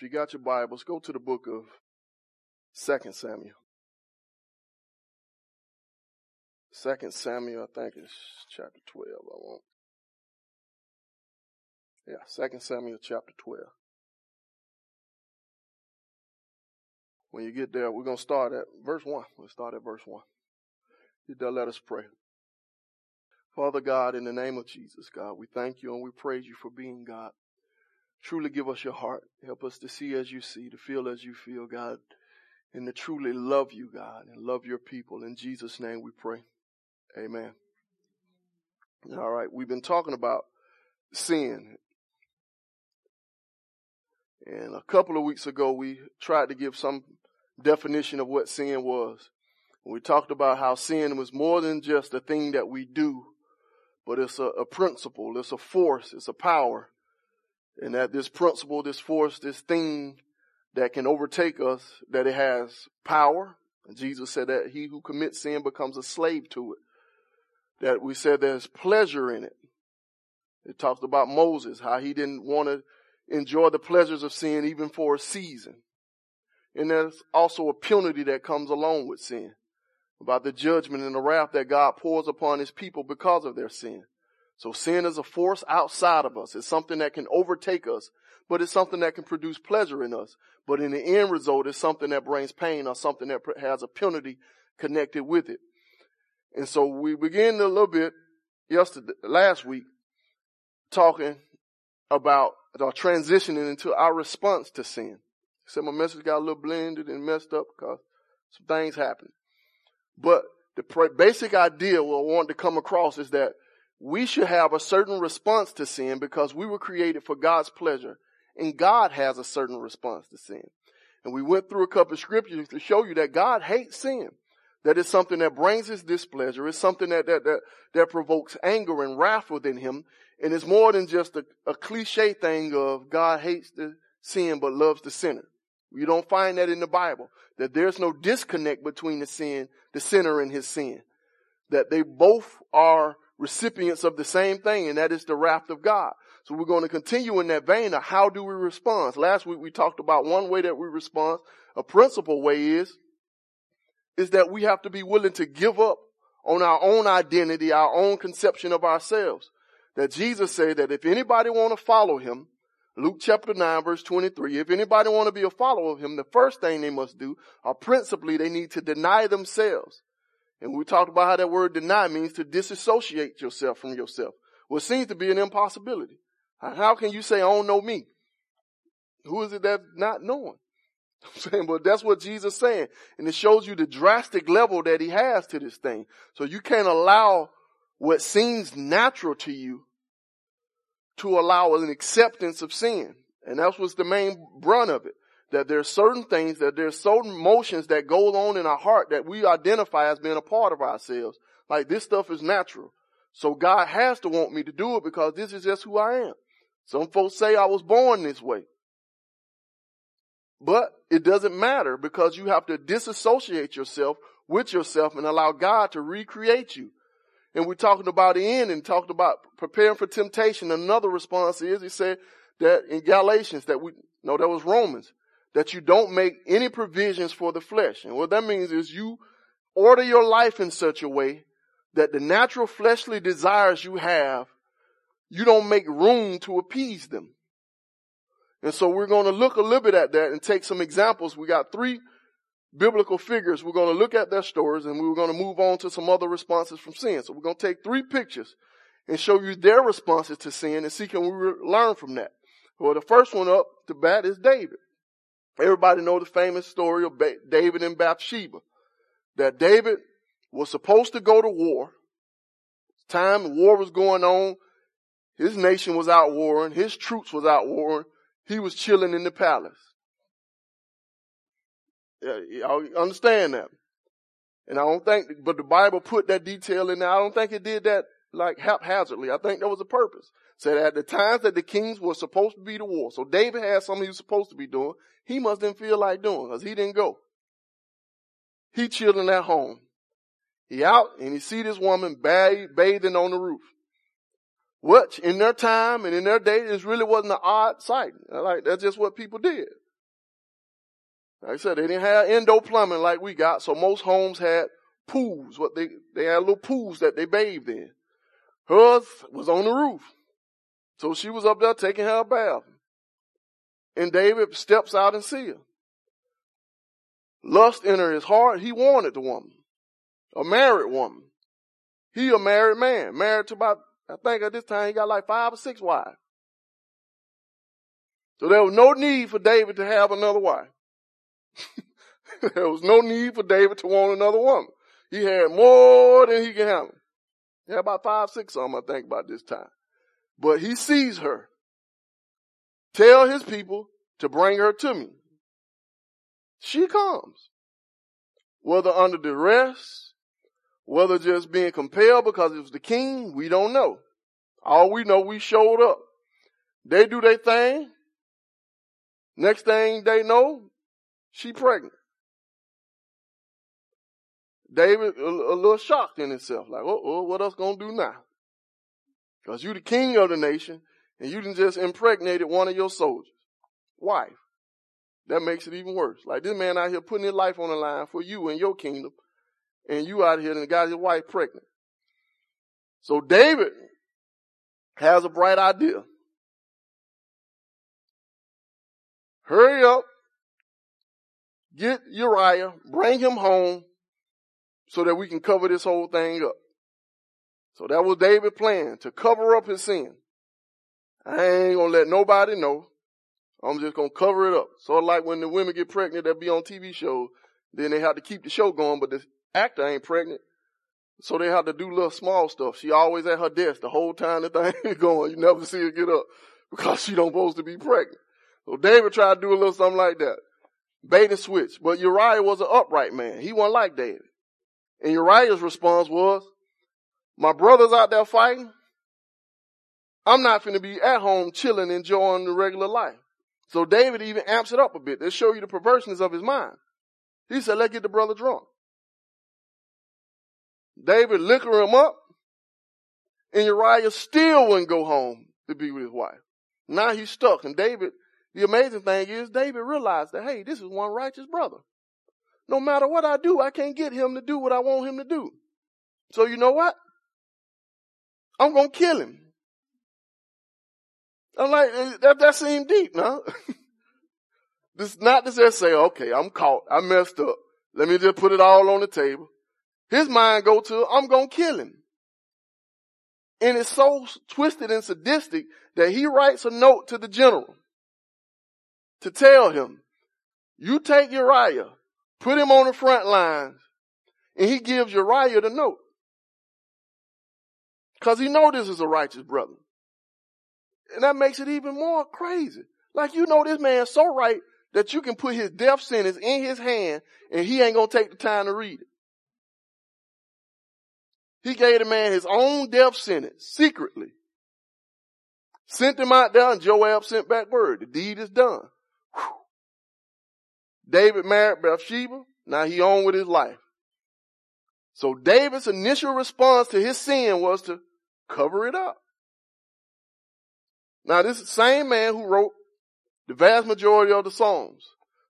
If you got your Bibles, go to the book of Second Samuel. Second Samuel, I think it's chapter 12. I won't. Yeah, Second Samuel chapter 12. When you get there, we're going to start at verse 1. We'll start at verse 1. Get there, let us pray. Father God, in the name of Jesus, God, we thank you and we praise you for being God. Truly give us your heart. Help us to see as you see, to feel as you feel, God, and to truly love you, God, and love your people. In Jesus' name we pray. Amen. All right, we've been talking about sin. And a couple of weeks ago, we tried to give some definition of what sin was. We talked about how sin was more than just a thing that we do, but it's a, a principle, it's a force, it's a power and that this principle, this force, this thing that can overtake us, that it has power. And Jesus said that he who commits sin becomes a slave to it. That we said there's pleasure in it. It talks about Moses, how he didn't want to enjoy the pleasures of sin even for a season. And there's also a penalty that comes along with sin about the judgment and the wrath that God pours upon his people because of their sin. So sin is a force outside of us. It's something that can overtake us, but it's something that can produce pleasure in us. But in the end result, it's something that brings pain or something that has a penalty connected with it. And so we began a little bit yesterday, last week, talking about transitioning into our response to sin. said my message got a little blended and messed up because some things happened. But the basic idea I wanted to come across is that we should have a certain response to sin because we were created for God's pleasure and God has a certain response to sin. And we went through a couple of scriptures to show you that God hates sin. That is something that brings his displeasure. It's something that, that, that, that provokes anger and wrath within him. And it's more than just a, a cliche thing of God hates the sin but loves the sinner. You don't find that in the Bible. That there's no disconnect between the sin, the sinner and his sin. That they both are recipients of the same thing, and that is the wrath of God. So we're going to continue in that vein of how do we respond. Last week we talked about one way that we respond. A principal way is, is that we have to be willing to give up on our own identity, our own conception of ourselves. That Jesus said that if anybody want to follow him, Luke chapter 9 verse 23, if anybody want to be a follower of him, the first thing they must do, or principally they need to deny themselves. And we talked about how that word deny means to disassociate yourself from yourself. It seems to be an impossibility. How can you say, I don't know me? Who is it that's not knowing? I'm saying, but that's what Jesus saying. And it shows you the drastic level that he has to this thing. So you can't allow what seems natural to you to allow an acceptance of sin. And that's what's the main brunt of it that there's certain things, that there's certain motions that go on in our heart that we identify as being a part of ourselves. Like this stuff is natural. So God has to want me to do it because this is just who I am. Some folks say I was born this way. But it doesn't matter because you have to disassociate yourself with yourself and allow God to recreate you. And we're talking about the end and talked about preparing for temptation. Another response is he said that in Galatians that we, no, that was Romans, that you don't make any provisions for the flesh. And what that means is you order your life in such a way that the natural fleshly desires you have, you don't make room to appease them. And so we're going to look a little bit at that and take some examples. We got three biblical figures. We're going to look at their stories and we're going to move on to some other responses from sin. So we're going to take three pictures and show you their responses to sin and see can we learn from that. Well, the first one up to bat is David. Everybody know the famous story of David and Bathsheba. That David was supposed to go to war. Time war was going on. His nation was out warring. His troops was out warring. He was chilling in the palace. Y'all understand that. And I don't think, but the Bible put that detail in there. I don't think it did that like haphazardly. I think there was a purpose. Said at the times that the kings were supposed to be to war. So David had something he was supposed to be doing. He must didn't feel like doing because he didn't go. He chilling at home. He out and he see this woman bathing on the roof. Which in their time and in their day, this really wasn't an odd sight. Like that's just what people did. Like I said, they didn't have endo plumbing like we got, so most homes had pools. What they they had little pools that they bathed in. Hers was on the roof, so she was up there taking her bath. And David steps out and sees her. Lust entered his heart. He wanted the woman, a married woman. He a married man, married to about I think at this time he got like five or six wives. So there was no need for David to have another wife. there was no need for David to want another woman. He had more than he can handle. He had about five, six of them, I think, about this time. But he sees her. Tell his people to bring her to me. She comes. Whether under duress, whether just being compelled because it was the king, we don't know. All we know, we showed up. They do their thing. Next thing they know, she pregnant. David a, a little shocked in himself, like, oh, what else gonna do now? Cause you're the king of the nation, and you just impregnated one of your soldiers' wife. That makes it even worse. Like this man out here putting his life on the line for you and your kingdom, and you out here and got his wife pregnant. So David has a bright idea. Hurry up, get Uriah, bring him home so that we can cover this whole thing up. So that was David's plan, to cover up his sin. I ain't gonna let nobody know. I'm just gonna cover it up. Sort of like when the women get pregnant that be on TV shows, then they have to keep the show going, but the actor ain't pregnant. So they have to do little small stuff. She always at her desk the whole time the thing is going. You never see her get up because she don't supposed to be pregnant. So David tried to do a little something like that. Bait and switch. But Uriah was an upright man. He wasn't like David. And Uriah's response was, my brother's out there fighting. I'm not going to be at home chilling, enjoying the regular life. So David even amps it up a bit to show you the perverseness of his mind. He said, let's get the brother drunk. David liquor him up, and Uriah still wouldn't go home to be with his wife. Now he's stuck. And David, the amazing thing is, David realized that, hey, this is one righteous brother. No matter what I do, I can't get him to do what I want him to do. So you know what? I'm gonna kill him. I'm like, eh, that, that seemed deep, no? this not to just say, okay, I'm caught. I messed up. Let me just put it all on the table. His mind go to, I'm gonna kill him. And it's so twisted and sadistic that he writes a note to the general to tell him, you take Uriah, put him on the front lines, and he gives Uriah the note. Cause he know this is a righteous brother. And that makes it even more crazy. Like you know this man so right that you can put his death sentence in his hand and he ain't gonna take the time to read it. He gave the man his own death sentence secretly. Sent him out there and Joab sent back word. The deed is done. Whew. David married Bathsheba. Now he on with his life. So David's initial response to his sin was to cover it up. Now this same man who wrote the vast majority of the Psalms.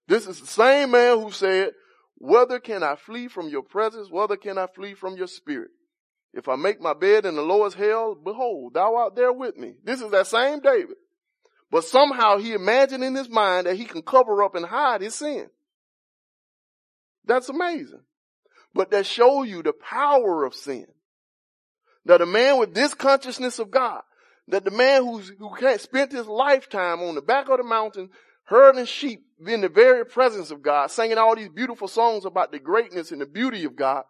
This is the same man who said, whether can I flee from your presence? Whether can I flee from your spirit? If I make my bed in the lowest hell, behold, thou art there with me. This is that same David. But somehow he imagined in his mind that he can cover up and hide his sin. That's amazing. But that show you the power of sin. That a man with this consciousness of God, that the man who's, who spent his lifetime on the back of the mountain, herding sheep in the very presence of God, singing all these beautiful songs about the greatness and the beauty of God,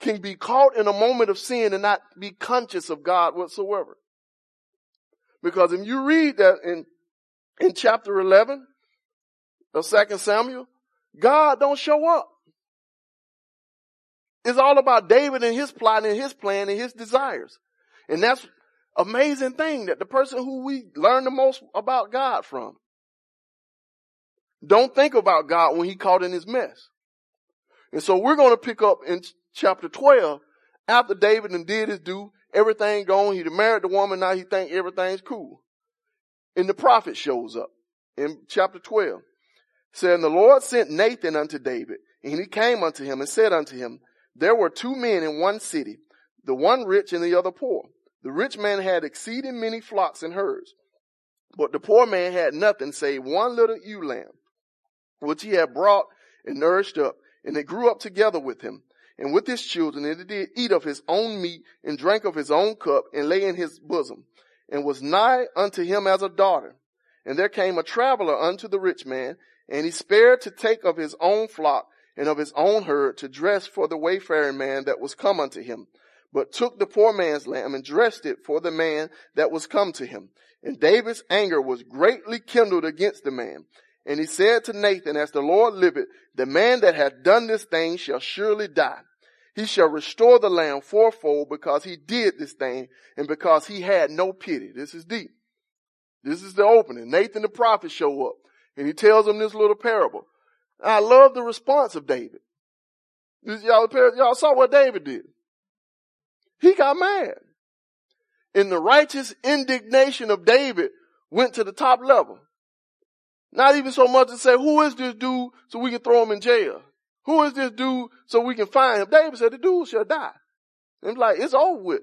can be caught in a moment of sin and not be conscious of God whatsoever. Because if you read that in, in chapter 11 of 2 Samuel, God don't show up. It's all about David and his plot and his plan and his desires. And that's amazing thing that the person who we learn the most about God from don't think about God when he caught in his mess. And so we're going to pick up in chapter 12 after David and did his due, everything gone. He married the woman. Now he think everything's cool. And the prophet shows up in chapter 12. saying, the Lord sent Nathan unto David, and he came unto him and said unto him, there were two men in one city, the one rich and the other poor. The rich man had exceeding many flocks and herds, but the poor man had nothing save one little ewe lamb, which he had brought and nourished up, and it grew up together with him and with his children, and it did eat of his own meat and drank of his own cup and lay in his bosom and was nigh unto him as a daughter. And there came a traveler unto the rich man and he spared to take of his own flock and of his own herd to dress for the wayfaring man that was come unto him, but took the poor man's lamb and dressed it for the man that was come to him. And David's anger was greatly kindled against the man. And he said to Nathan, as the Lord liveth, the man that hath done this thing shall surely die. He shall restore the lamb fourfold because he did this thing and because he had no pity. This is deep. This is the opening. Nathan the prophet show up and he tells him this little parable. I love the response of David. Y'all, y'all saw what David did. He got mad. And the righteous indignation of David went to the top level. Not even so much to say, who is this dude so we can throw him in jail? Who is this dude so we can find him? David said the dude shall die. And like, it's over with.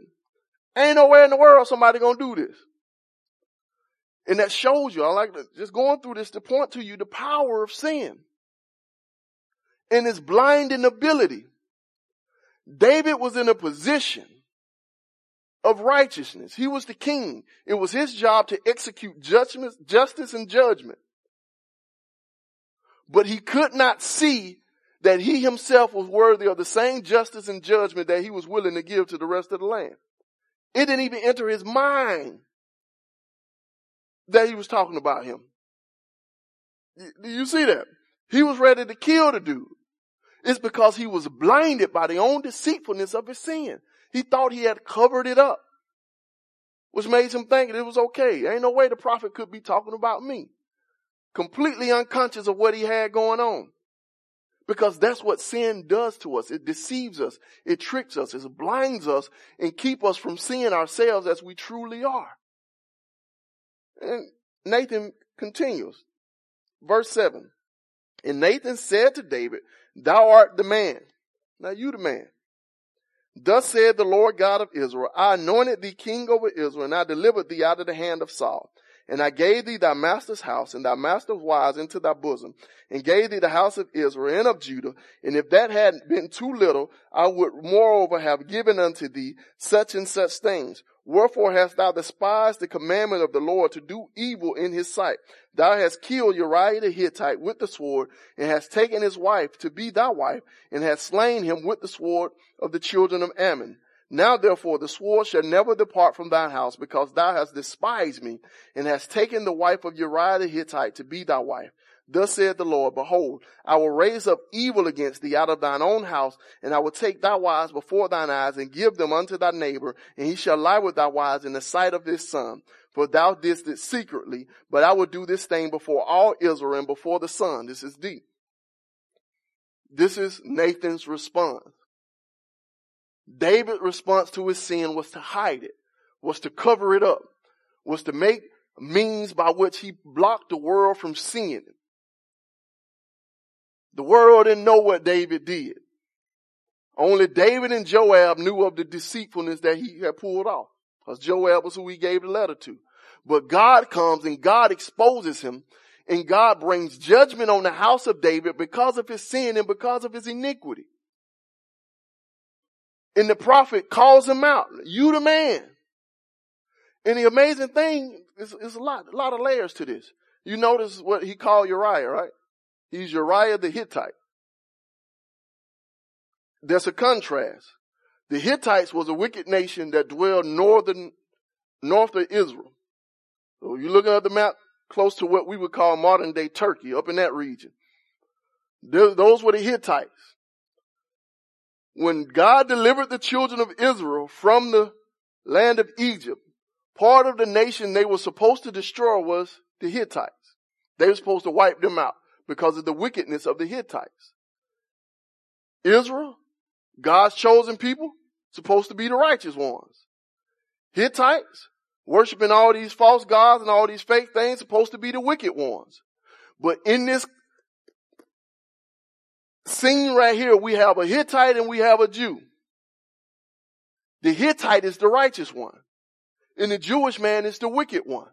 Ain't nowhere in the world somebody gonna do this. And that shows you, I like just going through this to point to you the power of sin and his blinding ability. David was in a position of righteousness. He was the king. It was his job to execute judgment, justice and judgment. But he could not see that he himself was worthy of the same justice and judgment that he was willing to give to the rest of the land. It didn't even enter his mind that he was talking about him. Do you see that? He was ready to kill the dude. It's because he was blinded by the own deceitfulness of his sin. He thought he had covered it up, which made him think it was okay. Ain't no way the prophet could be talking about me. Completely unconscious of what he had going on. Because that's what sin does to us. It deceives us. It tricks us. It blinds us and keep us from seeing ourselves as we truly are. And Nathan continues. Verse seven. And Nathan said to David, thou art the man. Now you the man. Thus said the Lord God of Israel, I anointed thee king over Israel and I delivered thee out of the hand of Saul. And I gave thee thy master's house and thy master's wives into thy bosom, and gave thee the house of Israel and of Judah. And if that had been too little, I would moreover have given unto thee such and such things. Wherefore hast thou despised the commandment of the Lord to do evil in his sight? Thou hast killed Uriah the Hittite with the sword, and hast taken his wife to be thy wife, and hast slain him with the sword of the children of Ammon. Now therefore the sword shall never depart from thy house because thou hast despised me and hast taken the wife of Uriah the Hittite to be thy wife. Thus saith the Lord, behold, I will raise up evil against thee out of thine own house, and I will take thy wives before thine eyes and give them unto thy neighbor, and he shall lie with thy wives in the sight of his son. For thou didst it secretly, but I will do this thing before all Israel and before the sun. This is deep. This is Nathan's response. David's response to his sin was to hide it, was to cover it up, was to make means by which he blocked the world from seeing it. The world didn't know what David did. Only David and Joab knew of the deceitfulness that he had pulled off. Because Joab was who he gave the letter to. But God comes and God exposes him and God brings judgment on the house of David because of his sin and because of his iniquity. And the prophet calls him out. You the man. And the amazing thing is, is a lot, a lot of layers to this. You notice what he called Uriah, right? He's Uriah the Hittite. There's a contrast. The Hittites was a wicked nation that dwelled northern, north of Israel. So you're looking at the map close to what we would call modern day Turkey, up in that region. Those were the Hittites when God delivered the children of Israel from the land of Egypt, part of the nation they were supposed to destroy was the Hittites. They were supposed to wipe them out because of the wickedness of the Hittites. Israel, God's chosen people, supposed to be the righteous ones. Hittites, worshiping all these false gods and all these fake things, supposed to be the wicked ones. But in this scene right here, we have a Hittite and we have a Jew. The Hittite is the righteous one. And the Jewish man is the wicked one.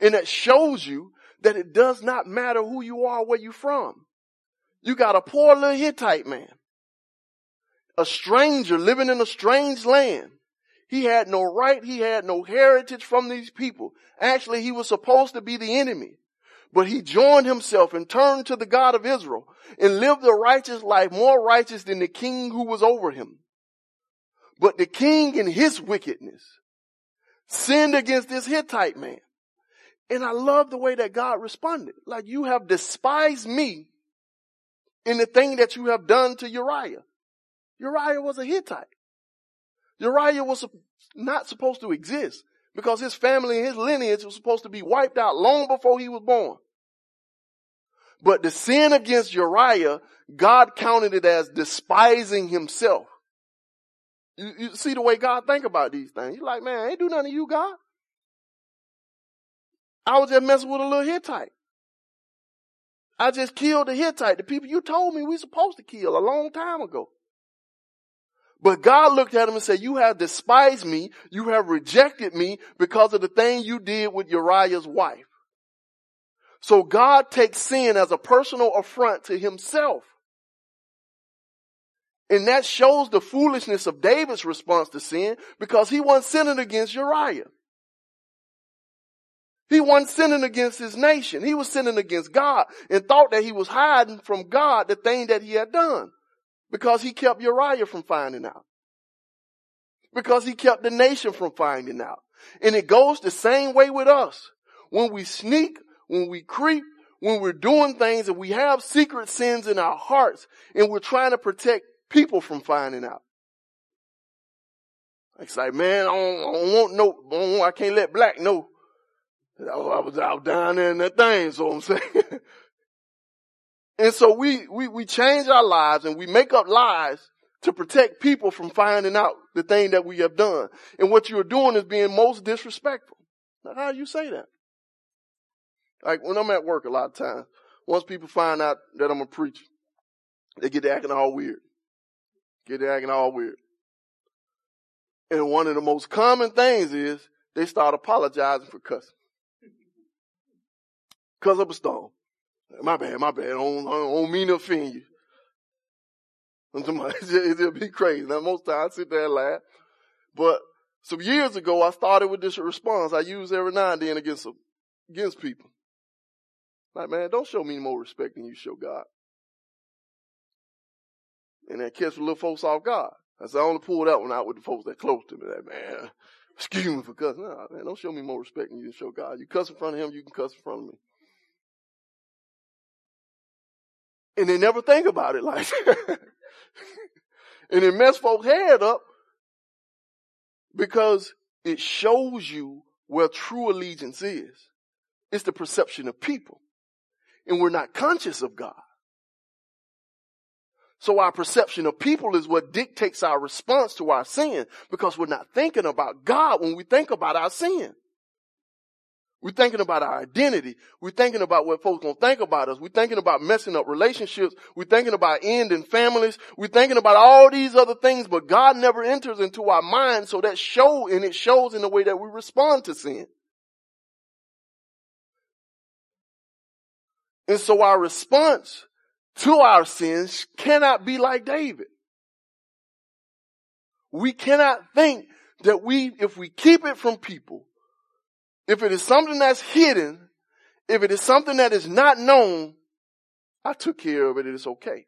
And that shows you that it does not matter who you are, where you're from. You got a poor little Hittite man. A stranger living in a strange land. He had no right. He had no heritage from these people. Actually, he was supposed to be the enemy. But he joined himself and turned to the God of Israel and lived a righteous life, more righteous than the king who was over him. But the king in his wickedness sinned against this Hittite man. And I love the way that God responded. Like you have despised me in the thing that you have done to Uriah. Uriah was a Hittite. Uriah was not supposed to exist because his family and his lineage was supposed to be wiped out long before he was born. But the sin against Uriah, God counted it as despising himself. You, you see the way God think about these things. You're like, man, I ain't do nothing to you, God. I was just messing with a little Hittite. I just killed the Hittite, the people you told me we supposed to kill a long time ago. But God looked at him and said, you have despised me. You have rejected me because of the thing you did with Uriah's wife. So God takes sin as a personal affront to himself. And that shows the foolishness of David's response to sin because he wasn't sinning against Uriah. He wasn't sinning against his nation. He was sinning against God and thought that he was hiding from God the thing that he had done because he kept Uriah from finding out. Because he kept the nation from finding out. And it goes the same way with us. When we sneak, when we creep, when we're doing things and we have secret sins in our hearts and we're trying to protect people from finding out. It's like, man, I don't, I don't want no, I, I can't let black know. I was out down there in that thing, so I'm saying. And so we, we, we change our lives and we make up lies to protect people from finding out the thing that we have done. And what you're doing is being most disrespectful. Now, how do you say that? Like when I'm at work a lot of times, once people find out that I'm a preacher, they get to acting all weird. Get to acting all weird. And one of the most common things is they start apologizing for cussing. Cause of a storm. My bad, my bad. I don't, I don't mean to offend you. It'll be crazy. Now, most times I sit there and laugh. But some years ago, I started with this response I use every now and then against, against people. Like, man, don't show me more respect than you show God. And that catch little folks off guard. I said, I only pull that one out with the folks that close to me. That man, excuse me for cussing. No, man, don't show me more respect than you show God. You cuss in front of him, you can cuss in front of me. And they never think about it like that. and it mess folks' head up because it shows you where true allegiance is. It's the perception of people. And we're not conscious of God. So our perception of people is what dictates our response to our sin because we're not thinking about God when we think about our sin. We're thinking about our identity. We're thinking about what folks gonna think about us. We're thinking about messing up relationships. We're thinking about ending families. We're thinking about all these other things, but God never enters into our mind. so that show, and it shows in the way that we respond to sin. And so our response to our sins cannot be like David. We cannot think that we, if we keep it from people, if it is something that's hidden, if it is something that is not known, I took care of it. It is okay.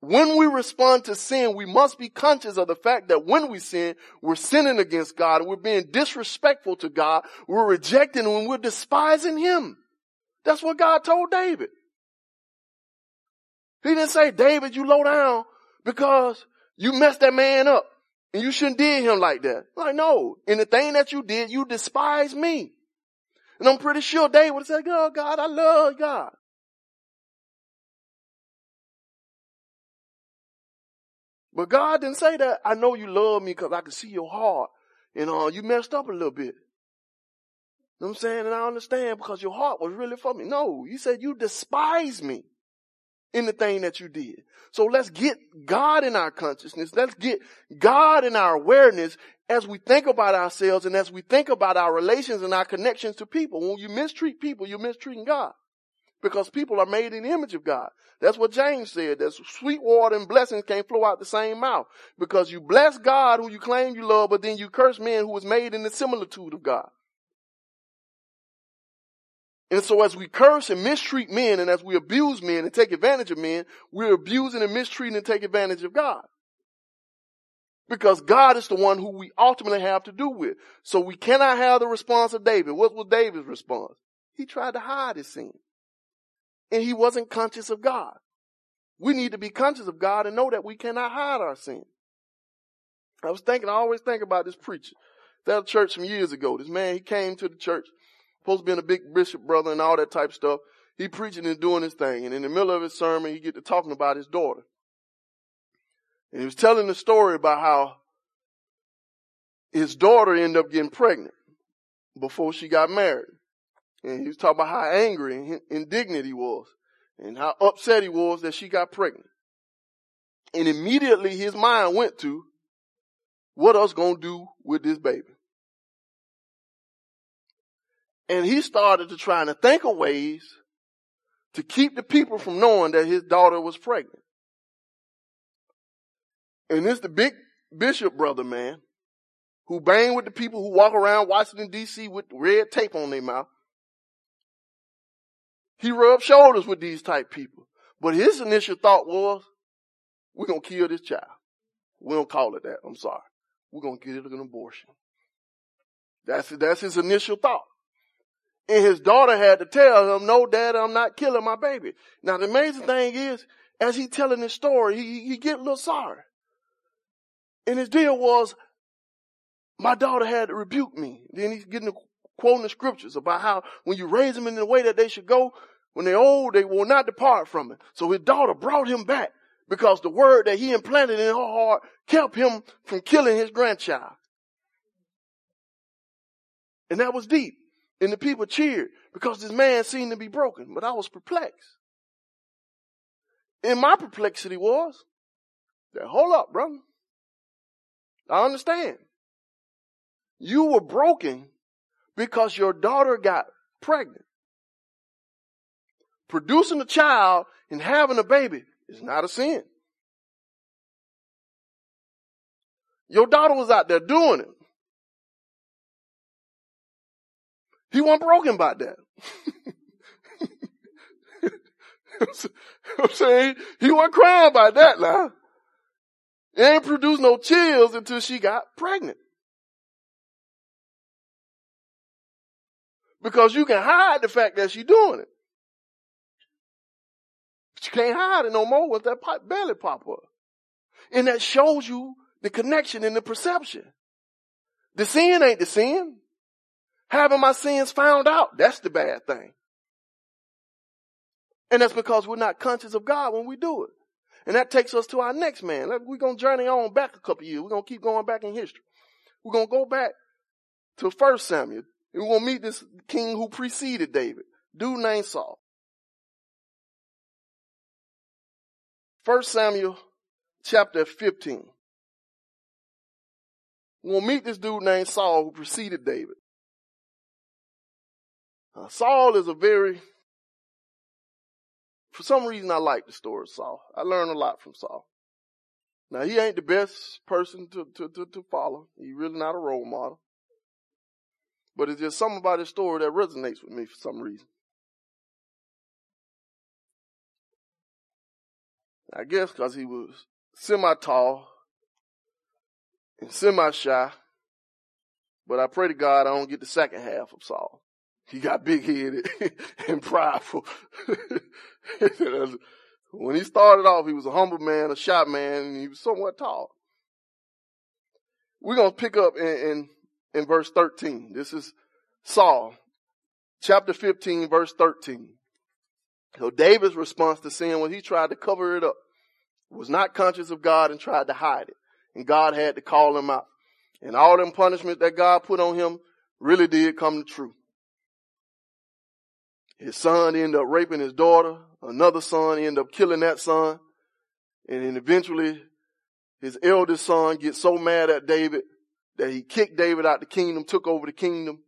When we respond to sin, we must be conscious of the fact that when we sin, we're sinning against God. We're being disrespectful to God. We're rejecting Him. We're despising Him. That's what God told David. He didn't say, David, you low down because you messed that man up. And you shouldn't did him like that. Like, no. In the thing that you did, you despise me. And I'm pretty sure David would said, oh God, I love God. But God didn't say that. I know you love me because I can see your heart. And uh, you messed up a little bit. You know what I'm saying? And I understand because your heart was really for me. No, you said you despise me. In the thing that you did. So let's get God in our consciousness. Let's get God in our awareness as we think about ourselves and as we think about our relations and our connections to people. When you mistreat people, you're mistreating God. Because people are made in the image of God. That's what James said. That sweet water and blessings can't flow out the same mouth. Because you bless God who you claim you love, but then you curse men who was made in the similitude of God. And so as we curse and mistreat men and as we abuse men and take advantage of men, we're abusing and mistreating and take advantage of God. Because God is the one who we ultimately have to do with. So we cannot have the response of David. What was David's response? He tried to hide his sin. And he wasn't conscious of God. We need to be conscious of God and know that we cannot hide our sin. I was thinking, I always think about this preacher. That church some years ago. This man, he came to the church supposed to be a big bishop brother and all that type stuff. He preaching and doing his thing. And in the middle of his sermon, he get to talking about his daughter. And he was telling the story about how his daughter ended up getting pregnant before she got married. And he was talking about how angry and indignant he was and how upset he was that she got pregnant. And immediately his mind went to, what us gonna do with this baby? And he started to try to think of ways to keep the people from knowing that his daughter was pregnant. And this the big bishop brother man who bang with the people who walk around Washington DC with red tape on their mouth. He rubbed shoulders with these type people. But his initial thought was, we're going to kill this child. We don't call it that. I'm sorry. We're going to get it an abortion. That's, that's his initial thought. And his daughter had to tell him, no, dad, I'm not killing my baby. Now the amazing thing is, as he telling his story, he, he get a little sorry. And his deal was, my daughter had to rebuke me. Then he's getting the quoting the scriptures about how when you raise them in the way that they should go, when they're old, they will not depart from it. So his daughter brought him back because the word that he implanted in her heart kept him from killing his grandchild. And that was deep. And the people cheered because this man seemed to be broken, but I was perplexed. And my perplexity was that, hold up, brother. I understand. You were broken because your daughter got pregnant. Producing a child and having a baby is not a sin. Your daughter was out there doing it. He wasn't broken by that. I'm saying he wasn't crying about that now. It ain't produced no chills until she got pregnant. Because you can hide the fact that she's doing it. But you can't hide it no more with that belly pop up. And that shows you the connection and the perception. The sin ain't the sin. Having my sins found out, that's the bad thing. And that's because we're not conscious of God when we do it. And that takes us to our next man. We're going to journey on back a couple years. We're going to keep going back in history. We're going to go back to First Samuel. And we're going to meet this king who preceded David, dude named Saul. First Samuel chapter 15. We'll meet this dude named Saul who preceded David. Uh, Saul is a very, for some reason I like the story of Saul. I learned a lot from Saul. Now he ain't the best person to, to, to, to follow. He's really not a role model. But it's just something about his story that resonates with me for some reason. I guess because he was semi-tall and semi-shy. But I pray to God I don't get the second half of Saul. He got big headed and prideful. when he started off, he was a humble man, a shy man, and he was somewhat tall. We're going to pick up in, in, in verse 13. This is Saul, chapter 15, verse 13. So David's response to sin was he tried to cover it up, was not conscious of God and tried to hide it. And God had to call him out. And all them punishment that God put on him really did come to true. His son ended up raping his daughter. Another son ended up killing that son. And then eventually his eldest son gets so mad at David that he kicked David out the kingdom, took over the kingdom,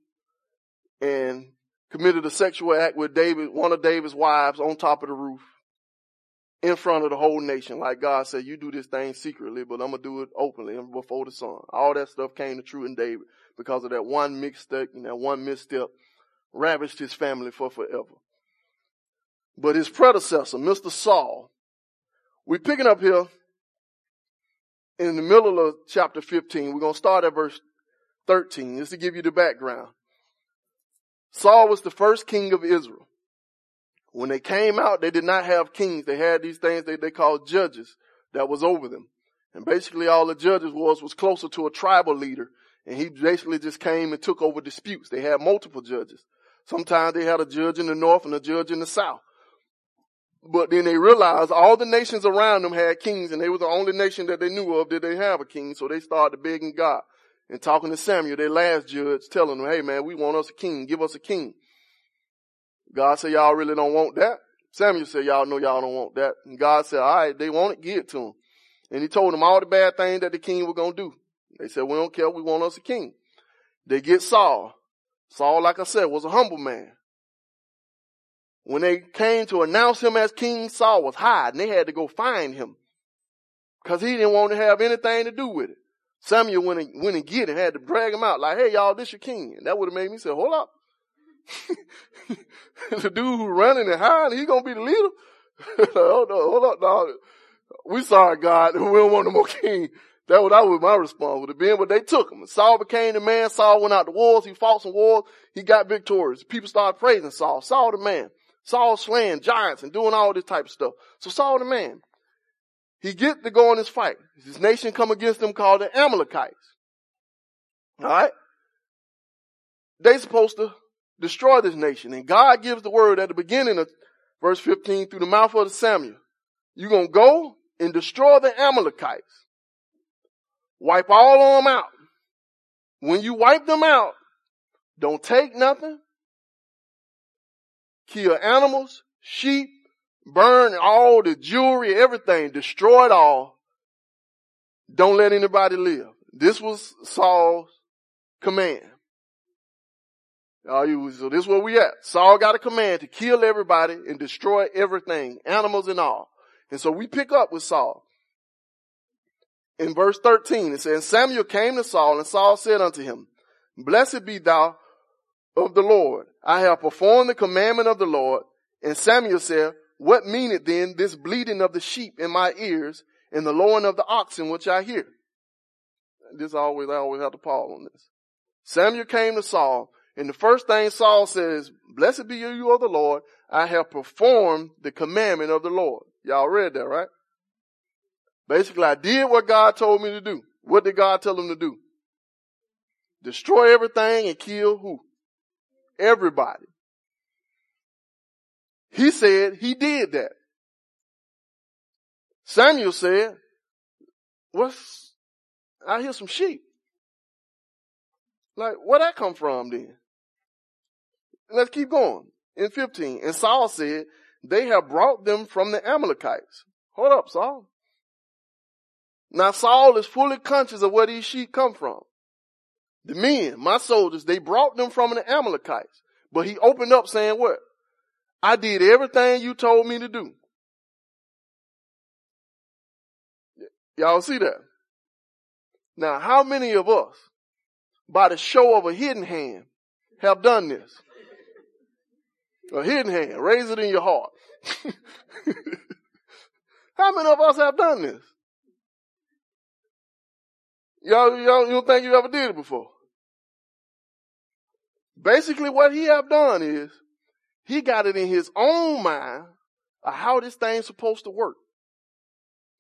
and committed a sexual act with David, one of David's wives on top of the roof in front of the whole nation. Like God said, you do this thing secretly, but I'm going to do it openly and before the sun. All that stuff came to true in David because of that one mistake and that one misstep ravished his family for forever. But his predecessor, Mr. Saul, we're picking up here in the middle of chapter 15. We're going to start at verse 13 just to give you the background. Saul was the first king of Israel. When they came out, they did not have kings. They had these things that they called judges that was over them. And basically all the judges was, was closer to a tribal leader. And he basically just came and took over disputes. They had multiple judges. Sometimes they had a judge in the north and a judge in the south. But then they realized all the nations around them had kings and they were the only nation that they knew of that they have a king. So they started begging God and talking to Samuel, their last judge, telling them, hey man, we want us a king. Give us a king. God said, y'all really don't want that. Samuel said, y'all know y'all don't want that. And God said, all right, they want it, give it to them. And he told them all the bad things that the king was going to do. They said, we don't care. We want us a king. They get Saul. Saul, like I said, was a humble man. When they came to announce him as king, Saul was hiding. They had to go find him. Cause he didn't want to have anything to do with it. Samuel went and, went and get him, had to drag him out like, hey y'all, this your king. And that would have made me say, hold up. the dude who running and hiding, he gonna be the leader? hold up, hold up, dog. We sorry, God. We don't want no more king. That was, that was my response would have been, but they took him. Saul became the man. Saul went out to wars. He fought some wars. He got victorious. People started praising Saul. Saul the man. Saul slaying giants and doing all this type of stuff. So Saul the man. He get to go in this fight. His nation come against him called the Amalekites. Alright? They supposed to destroy this nation. And God gives the word at the beginning of verse 15 through the mouth of Samuel. You're to go and destroy the Amalekites. Wipe all of them out. When you wipe them out, don't take nothing. Kill animals, sheep, burn all the jewelry, everything, destroy it all. Don't let anybody live. This was Saul's command. So this is where we at. Saul got a command to kill everybody and destroy everything, animals and all. And so we pick up with Saul. In verse 13, it says, Samuel came to Saul and Saul said unto him, Blessed be thou of the Lord. I have performed the commandment of the Lord. And Samuel said, What meaneth then this bleating of the sheep in my ears and the lowing of the oxen which I hear? This always, I always have to pause on this. Samuel came to Saul and the first thing Saul says, blessed be you of the Lord. I have performed the commandment of the Lord. Y'all read that, right? Basically, I did what God told me to do. What did God tell him to do? Destroy everything and kill who? Everybody. He said he did that. Samuel said, what's, I hear some sheep. Like, where that come from then? Let's keep going. In 15, and Saul said, they have brought them from the Amalekites. Hold up, Saul. Now Saul is fully conscious of where these sheep come from. The men, my soldiers, they brought them from the Amalekites. But he opened up saying what? I did everything you told me to do. Y'all see that? Now, how many of us, by the show of a hidden hand, have done this? A hidden hand. Raise it in your heart. How many of us have done this? Y'all, y'all, you don't think you ever did it before? Basically what he have done is, he got it in his own mind of how this thing's supposed to work.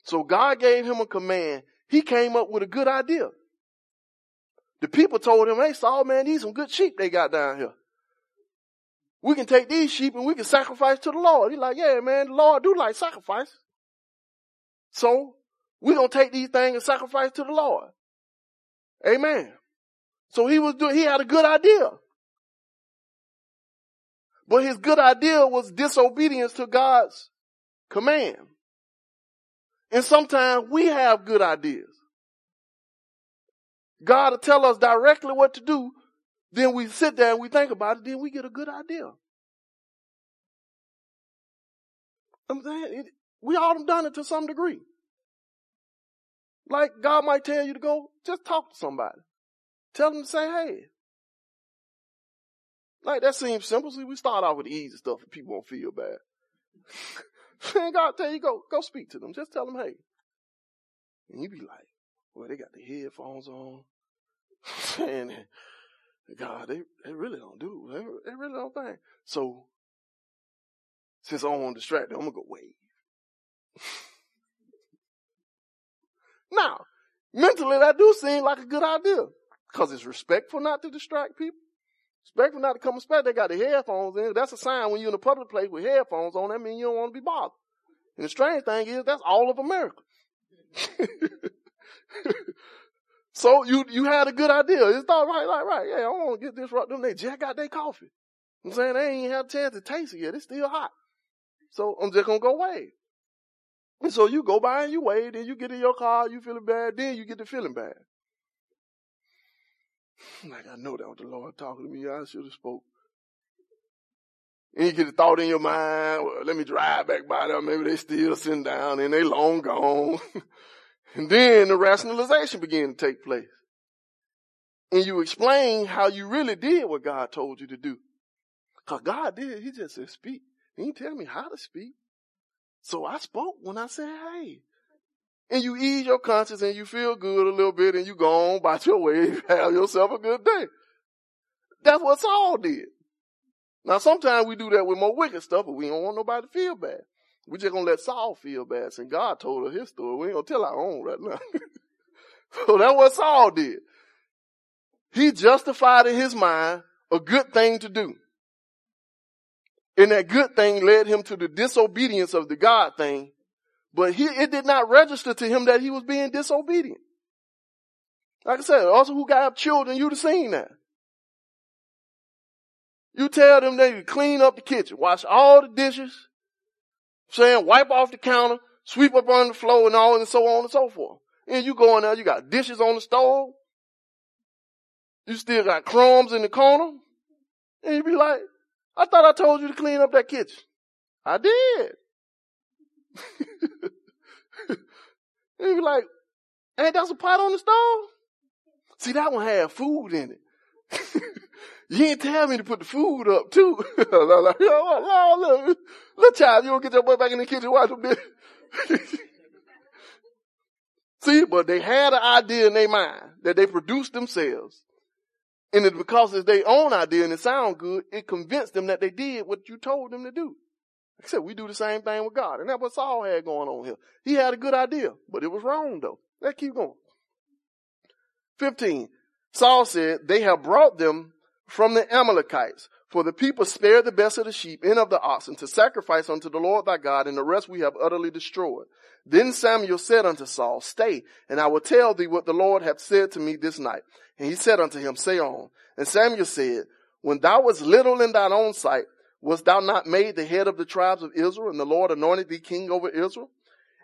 So God gave him a command. He came up with a good idea. The people told him, hey Saul, man, these some good sheep they got down here we can take these sheep and we can sacrifice to the Lord. He's like, yeah, man, the Lord do like sacrifice. So we're going to take these things and sacrifice to the Lord. Amen. So he was doing, he had a good idea. But his good idea was disobedience to God's command. And sometimes we have good ideas. God will tell us directly what to do. Then we sit there and we think about it. Then we get a good idea. I'm saying it, we all done it to some degree. Like God might tell you to go, just talk to somebody. Tell them to say, hey. Like that seems simple. See, we start off with the easy stuff and people won't feel bad. Man, God tell you go, go speak to them. Just tell them, hey. And you be like, well, they got the headphones on. saying, God, they, they really don't do, they, they really don't think. So, since I don't want to distract them, I'm gonna go wave. now, mentally that do seem like a good idea. Cause it's respectful not to distract people. Respectful not to come and They got the headphones in. That's a sign when you're in a public place with headphones on. That means you don't want to be bothered. And the strange thing is, that's all of America. so you, you had a good idea. It's all right, like, right. Yeah, I don't want to get this right. Them, they just got their coffee. I'm saying they ain't had a chance to taste it yet. It's still hot. So I'm just to go wave. And so you go by and you wave, then you get in your car, you feeling bad, then you get to feeling bad. Like I know that was the Lord talking to me. I should have spoke. And you get a thought in your mind, well, let me drive back by them. Maybe they still sitting down and they long gone. and then the rationalization began to take place. And you explain how you really did what God told you to do. Cause God did. He just said speak. He didn't tell me how to speak. So I spoke when I said, hey. And you ease your conscience and you feel good a little bit and you go on about your way. Have yourself a good day. That's what Saul did. Now sometimes we do that with more wicked stuff, but we don't want nobody to feel bad. We're just gonna let Saul feel bad. And God told us his story. We ain't gonna tell our own right now. so that's what Saul did. He justified in his mind a good thing to do. And that good thing led him to the disobedience of the God thing. But he, it did not register to him that he was being disobedient. Like I said, also who got children, you'd have seen that. You tell them they clean up the kitchen, wash all the dishes, saying wipe off the counter, sweep up on the floor and all and so on and so forth. And you go in there, you got dishes on the stove. You still got crumbs in the corner. And you be like, I thought I told you to clean up that kitchen. I did. you be like, ain't that a pot on the stove? See, that one had food in it. you didn't tell me to put the food up too. like, oh, look, little child, you don't get your butt back in the kitchen watch them See, but they had an idea in their mind that they produced themselves. And it's because it's their own idea and it sounds good, it convinced them that they did what you told them to do. Like I said, we do the same thing with God. And that's what Saul had going on here. He had a good idea, but it was wrong though. Let's keep going. 15. Saul said, they have brought them from the Amalekites. For the people spared the best of the sheep and of the oxen to sacrifice unto the Lord thy God, and the rest we have utterly destroyed. Then Samuel said unto Saul, Stay, and I will tell thee what the Lord hath said to me this night. And he said unto him, Say on. And Samuel said, When thou wast little in thine own sight, wast thou not made the head of the tribes of Israel, and the Lord anointed thee king over Israel?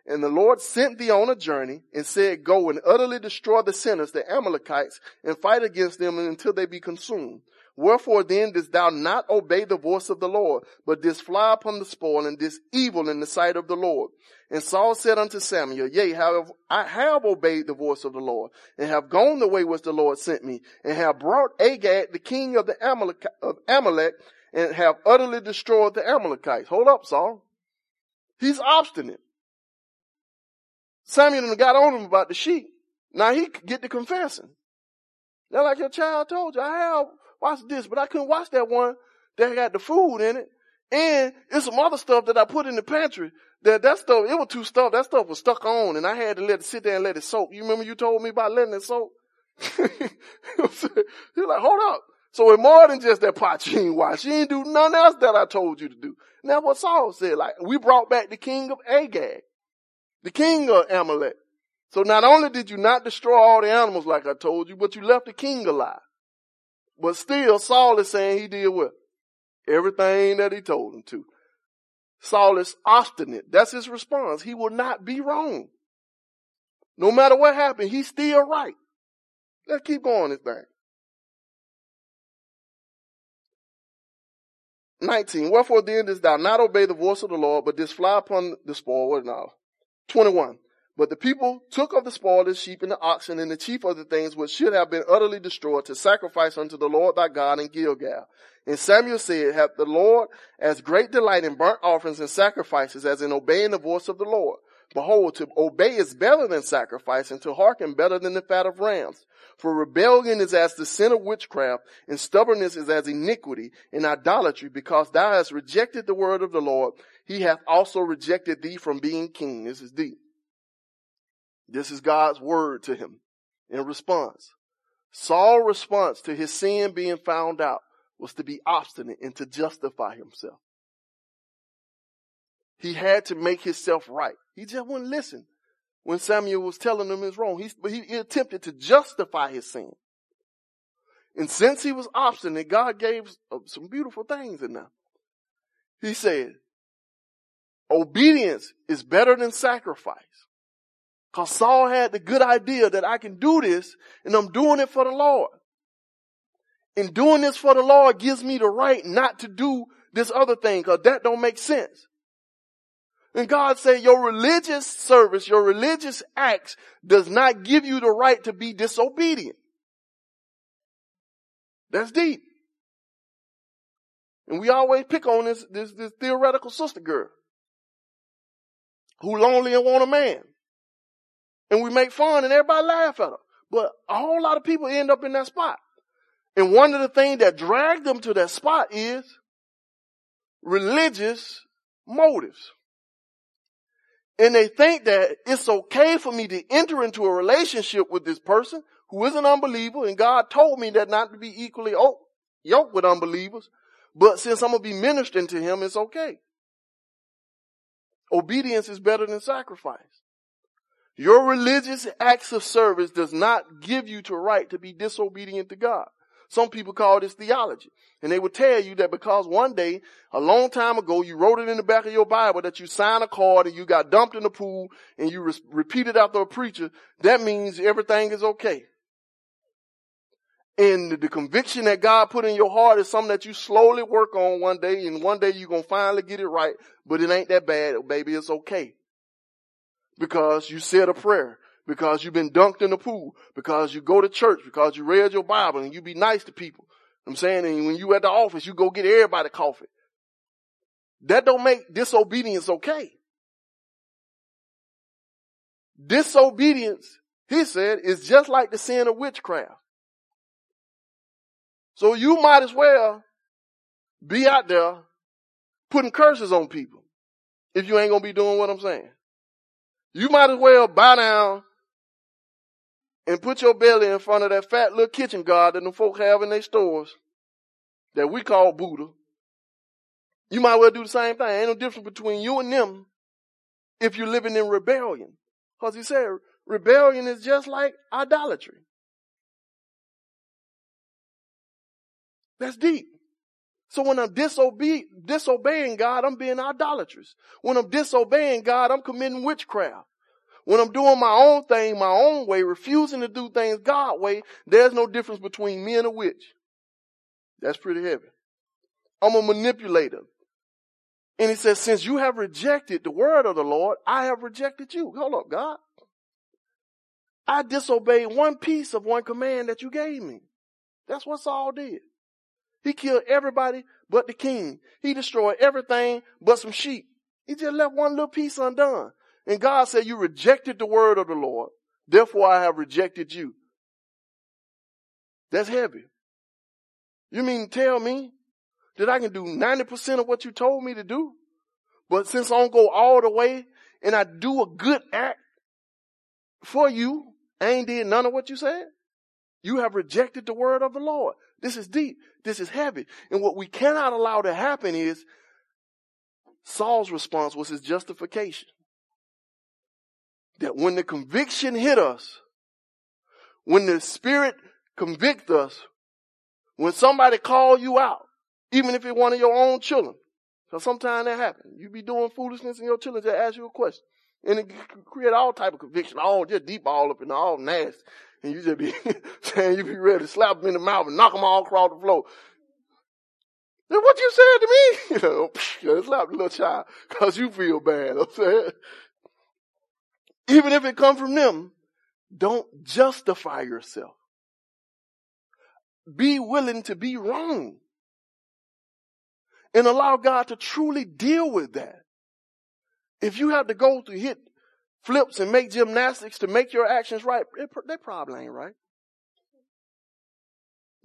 And the Lord sent thee on a journey and said, Go and utterly destroy the sinners, the Amalekites, and fight against them until they be consumed. Wherefore then didst thou not obey the voice of the Lord, but didst fly upon the spoil and didst evil in the sight of the Lord? And Saul said unto Samuel, Yea, however, I have obeyed the voice of the Lord, and have gone the way which the Lord sent me, and have brought Agag, the king of the Amalek, of Amalek, and have utterly destroyed the Amalekites. Hold up, Saul. He's obstinate. Samuel got on him about the sheep. Now he get to confessing. Now like your child told you, I have watched this, but I couldn't watch that one that got the food in it. And it's some other stuff that I put in the pantry that, that stuff, it was too stuff. That stuff was stuck on and I had to let it sit there and let it soak. You remember you told me about letting it soak? You're like, hold up. So it's more than just that pot she ain't watch. She ain't do nothing else that I told you to do. Now what Saul said, like, we brought back the king of Agag, the king of Amalek. So not only did you not destroy all the animals like I told you, but you left the king alive. But still, Saul is saying he did what? everything that he told him to. Saul is obstinate. That's his response. He will not be wrong. No matter what happened, he's still right. Let's keep going this thing. 19. Wherefore then dost thou not obey the voice of the Lord, but didst fly upon the spoil? What now? 21. But the people took of the spoil the sheep and the oxen and the chief of the things which should have been utterly destroyed to sacrifice unto the Lord thy God in Gilgal. And Samuel said, Hath the Lord as great delight in burnt offerings and sacrifices as in obeying the voice of the Lord? Behold, to obey is better than sacrifice, and to hearken better than the fat of rams. For rebellion is as the sin of witchcraft, and stubbornness is as iniquity and idolatry, because thou hast rejected the word of the Lord. He hath also rejected thee from being king. This is deep. This is God's word to him in response. Saul's response to his sin being found out was to be obstinate and to justify himself. He had to make himself right. He just wouldn't listen when Samuel was telling him it's wrong. He, he, attempted to justify his sin. And since he was obstinate, God gave uh, some beautiful things in there. He said, obedience is better than sacrifice. Cause Saul had the good idea that I can do this and I'm doing it for the Lord. And doing this for the Lord gives me the right not to do this other thing cause that don't make sense. And God said your religious service, your religious acts does not give you the right to be disobedient. That's deep. And we always pick on this, this, this theoretical sister girl who lonely and want a man. And we make fun and everybody laugh at them. But a whole lot of people end up in that spot. And one of the things that dragged them to that spot is religious motives. And they think that it's okay for me to enter into a relationship with this person who is an unbeliever and God told me that not to be equally yoked with unbelievers. But since I'm going to be ministering to him, it's okay. Obedience is better than sacrifice. Your religious acts of service does not give you the right to be disobedient to God. Some people call this theology. And they will tell you that because one day, a long time ago, you wrote it in the back of your Bible that you signed a card and you got dumped in the pool and you re- repeated after a preacher, that means everything is okay. And the conviction that God put in your heart is something that you slowly work on one day and one day you're going to finally get it right, but it ain't that bad, baby. It's okay because you said a prayer, because you've been dunked in the pool, because you go to church, because you read your Bible and you be nice to people. I'm saying, and when you at the office, you go get everybody coffee. That don't make disobedience okay. Disobedience, he said, is just like the sin of witchcraft. So you might as well be out there putting curses on people if you ain't gonna be doing what I'm saying. You might as well bow down and put your belly in front of that fat little kitchen guard that the folk have in their stores that we call Buddha. You might as well do the same thing. Ain't no difference between you and them if you're living in rebellion. Cause he said rebellion is just like idolatry. That's deep. So when I'm disobe- disobeying God, I'm being idolatrous. When I'm disobeying God, I'm committing witchcraft. When I'm doing my own thing, my own way, refusing to do things God way, there's no difference between me and a witch. That's pretty heavy. I'm a manipulator. And he says, since you have rejected the word of the Lord, I have rejected you. Hold up, God. I disobeyed one piece of one command that you gave me. That's what Saul did. He killed everybody but the king. He destroyed everything but some sheep. He just left one little piece undone. And God said, you rejected the word of the Lord. Therefore I have rejected you. That's heavy. You mean tell me that I can do 90% of what you told me to do? But since I don't go all the way and I do a good act for you, I ain't did none of what you said. You have rejected the word of the Lord. This is deep. This is heavy. And what we cannot allow to happen is Saul's response was his justification. That when the conviction hit us, when the spirit convict us, when somebody call you out Even if it's one of your own children. So sometimes that happens. You be doing foolishness and your children just ask you a question. And it can create all type of conviction, all just deep all up and all nasty. And you just be saying you be ready to slap them in the mouth and knock them all across the floor. Then what you said to me? You know, slap the little child cause you feel bad. I'm saying. Even if it come from them, don't justify yourself. Be willing to be wrong and allow God to truly deal with that. If you have to go through hit flips and make gymnastics to make your actions right, they probably ain't right.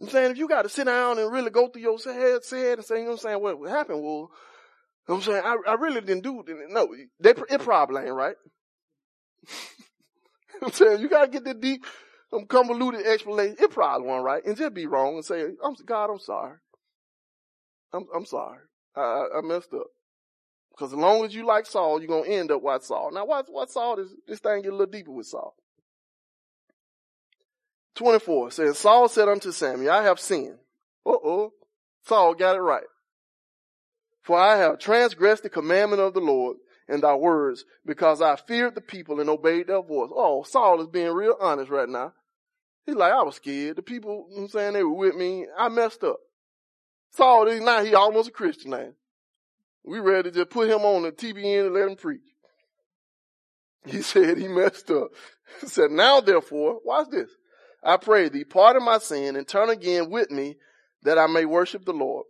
I'm saying if you got to sit down and really go through your head, head and say, you know what I'm saying, what happened was, you know what I'm saying, I, I really didn't do it. No, they, it probably ain't right. I'm saying you gotta get the deep, some convoluted explanation. It probably wasn't right, and just be wrong and say, "I'm God, I'm sorry. I'm I'm sorry. I, I messed up." Because as long as you like Saul, you're gonna end up like Saul. Now, what what Saul? This this thing get a little deeper with Saul. 24 says, Saul said unto Samuel, I have sinned. Uh-oh. Saul got it right. For I have transgressed the commandment of the Lord and thy words because I feared the people and obeyed their voice. Oh, Saul is being real honest right now. He's like, I was scared. The people, you know I'm saying, they were with me. I messed up. Saul, now he almost a Christian now. We ready to just put him on the TBN and let him preach. He said he messed up. He said, now therefore, watch this. I pray thee, pardon my sin and turn again with me that I may worship the Lord.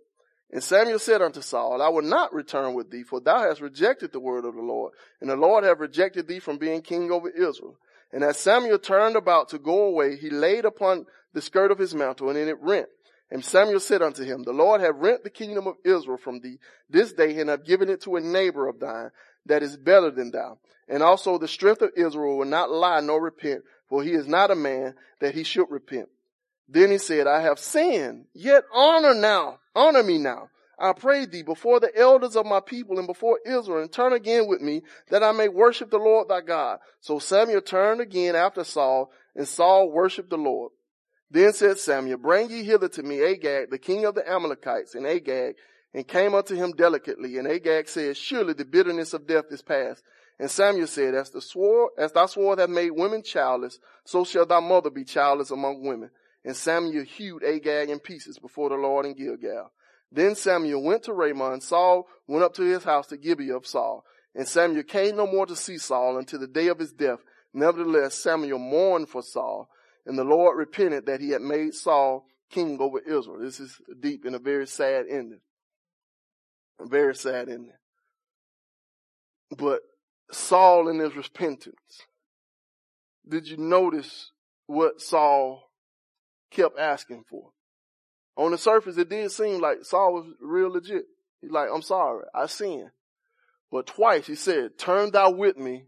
And Samuel said unto Saul, I will not return with thee, for thou hast rejected the word of the Lord, and the Lord hath rejected thee from being king over Israel. And as Samuel turned about to go away, he laid upon the skirt of his mantle, and it rent. And Samuel said unto him, The Lord hath rent the kingdom of Israel from thee this day, and hath given it to a neighbor of thine that is better than thou. And also the strength of Israel will not lie nor repent, for he is not a man that he should repent. Then he said, I have sinned, yet honor now, honor me now. I pray thee before the elders of my people and before Israel and turn again with me that I may worship the Lord thy God. So Samuel turned again after Saul and Saul worshiped the Lord. Then said Samuel, bring ye hither to me Agag, the king of the Amalekites, and Agag, and came unto him delicately. And Agag said, surely the bitterness of death is past. And Samuel said, as the sword, as made women childless, so shall thy mother be childless among women. And Samuel hewed Agag in pieces before the Lord in Gilgal. Then Samuel went to Ramah and Saul went up to his house to Gibeah of Saul. And Samuel came no more to see Saul until the day of his death. Nevertheless, Samuel mourned for Saul and the Lord repented that he had made Saul king over Israel. This is deep and a very sad ending. A very sad ending. But Saul in his repentance, did you notice what Saul kept asking for. On the surface, it did seem like Saul was real legit. He's like, I'm sorry, I sinned. But twice he said, turn thou with me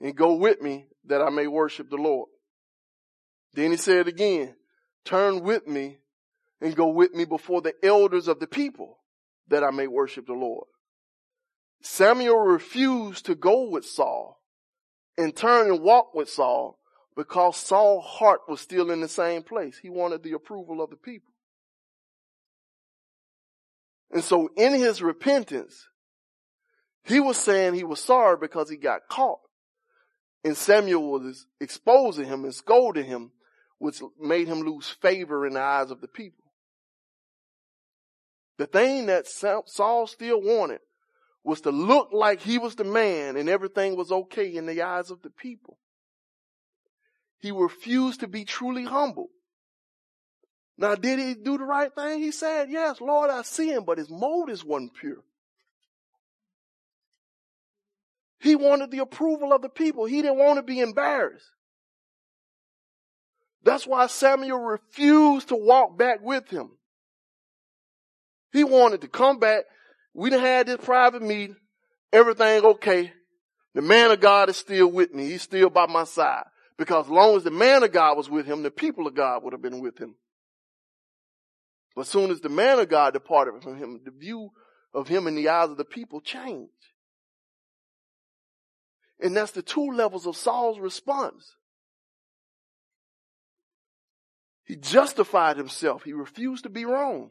and go with me that I may worship the Lord. Then he said again, turn with me and go with me before the elders of the people that I may worship the Lord. Samuel refused to go with Saul and turn and walk with Saul because Saul's heart was still in the same place. He wanted the approval of the people. And so in his repentance, he was saying he was sorry because he got caught. And Samuel was exposing him and scolding him, which made him lose favor in the eyes of the people. The thing that Saul still wanted was to look like he was the man and everything was okay in the eyes of the people. He refused to be truly humble. Now, did he do the right thing? He said, yes, Lord, I see him, but his motives wasn't pure. He wanted the approval of the people. He didn't want to be embarrassed. That's why Samuel refused to walk back with him. He wanted to come back. We done had this private meeting. Everything okay. The man of God is still with me. He's still by my side. Because as long as the man of God was with him, the people of God would have been with him. But as soon as the man of God departed from him, the view of him in the eyes of the people changed. And that's the two levels of Saul's response. He justified himself. He refused to be wrong.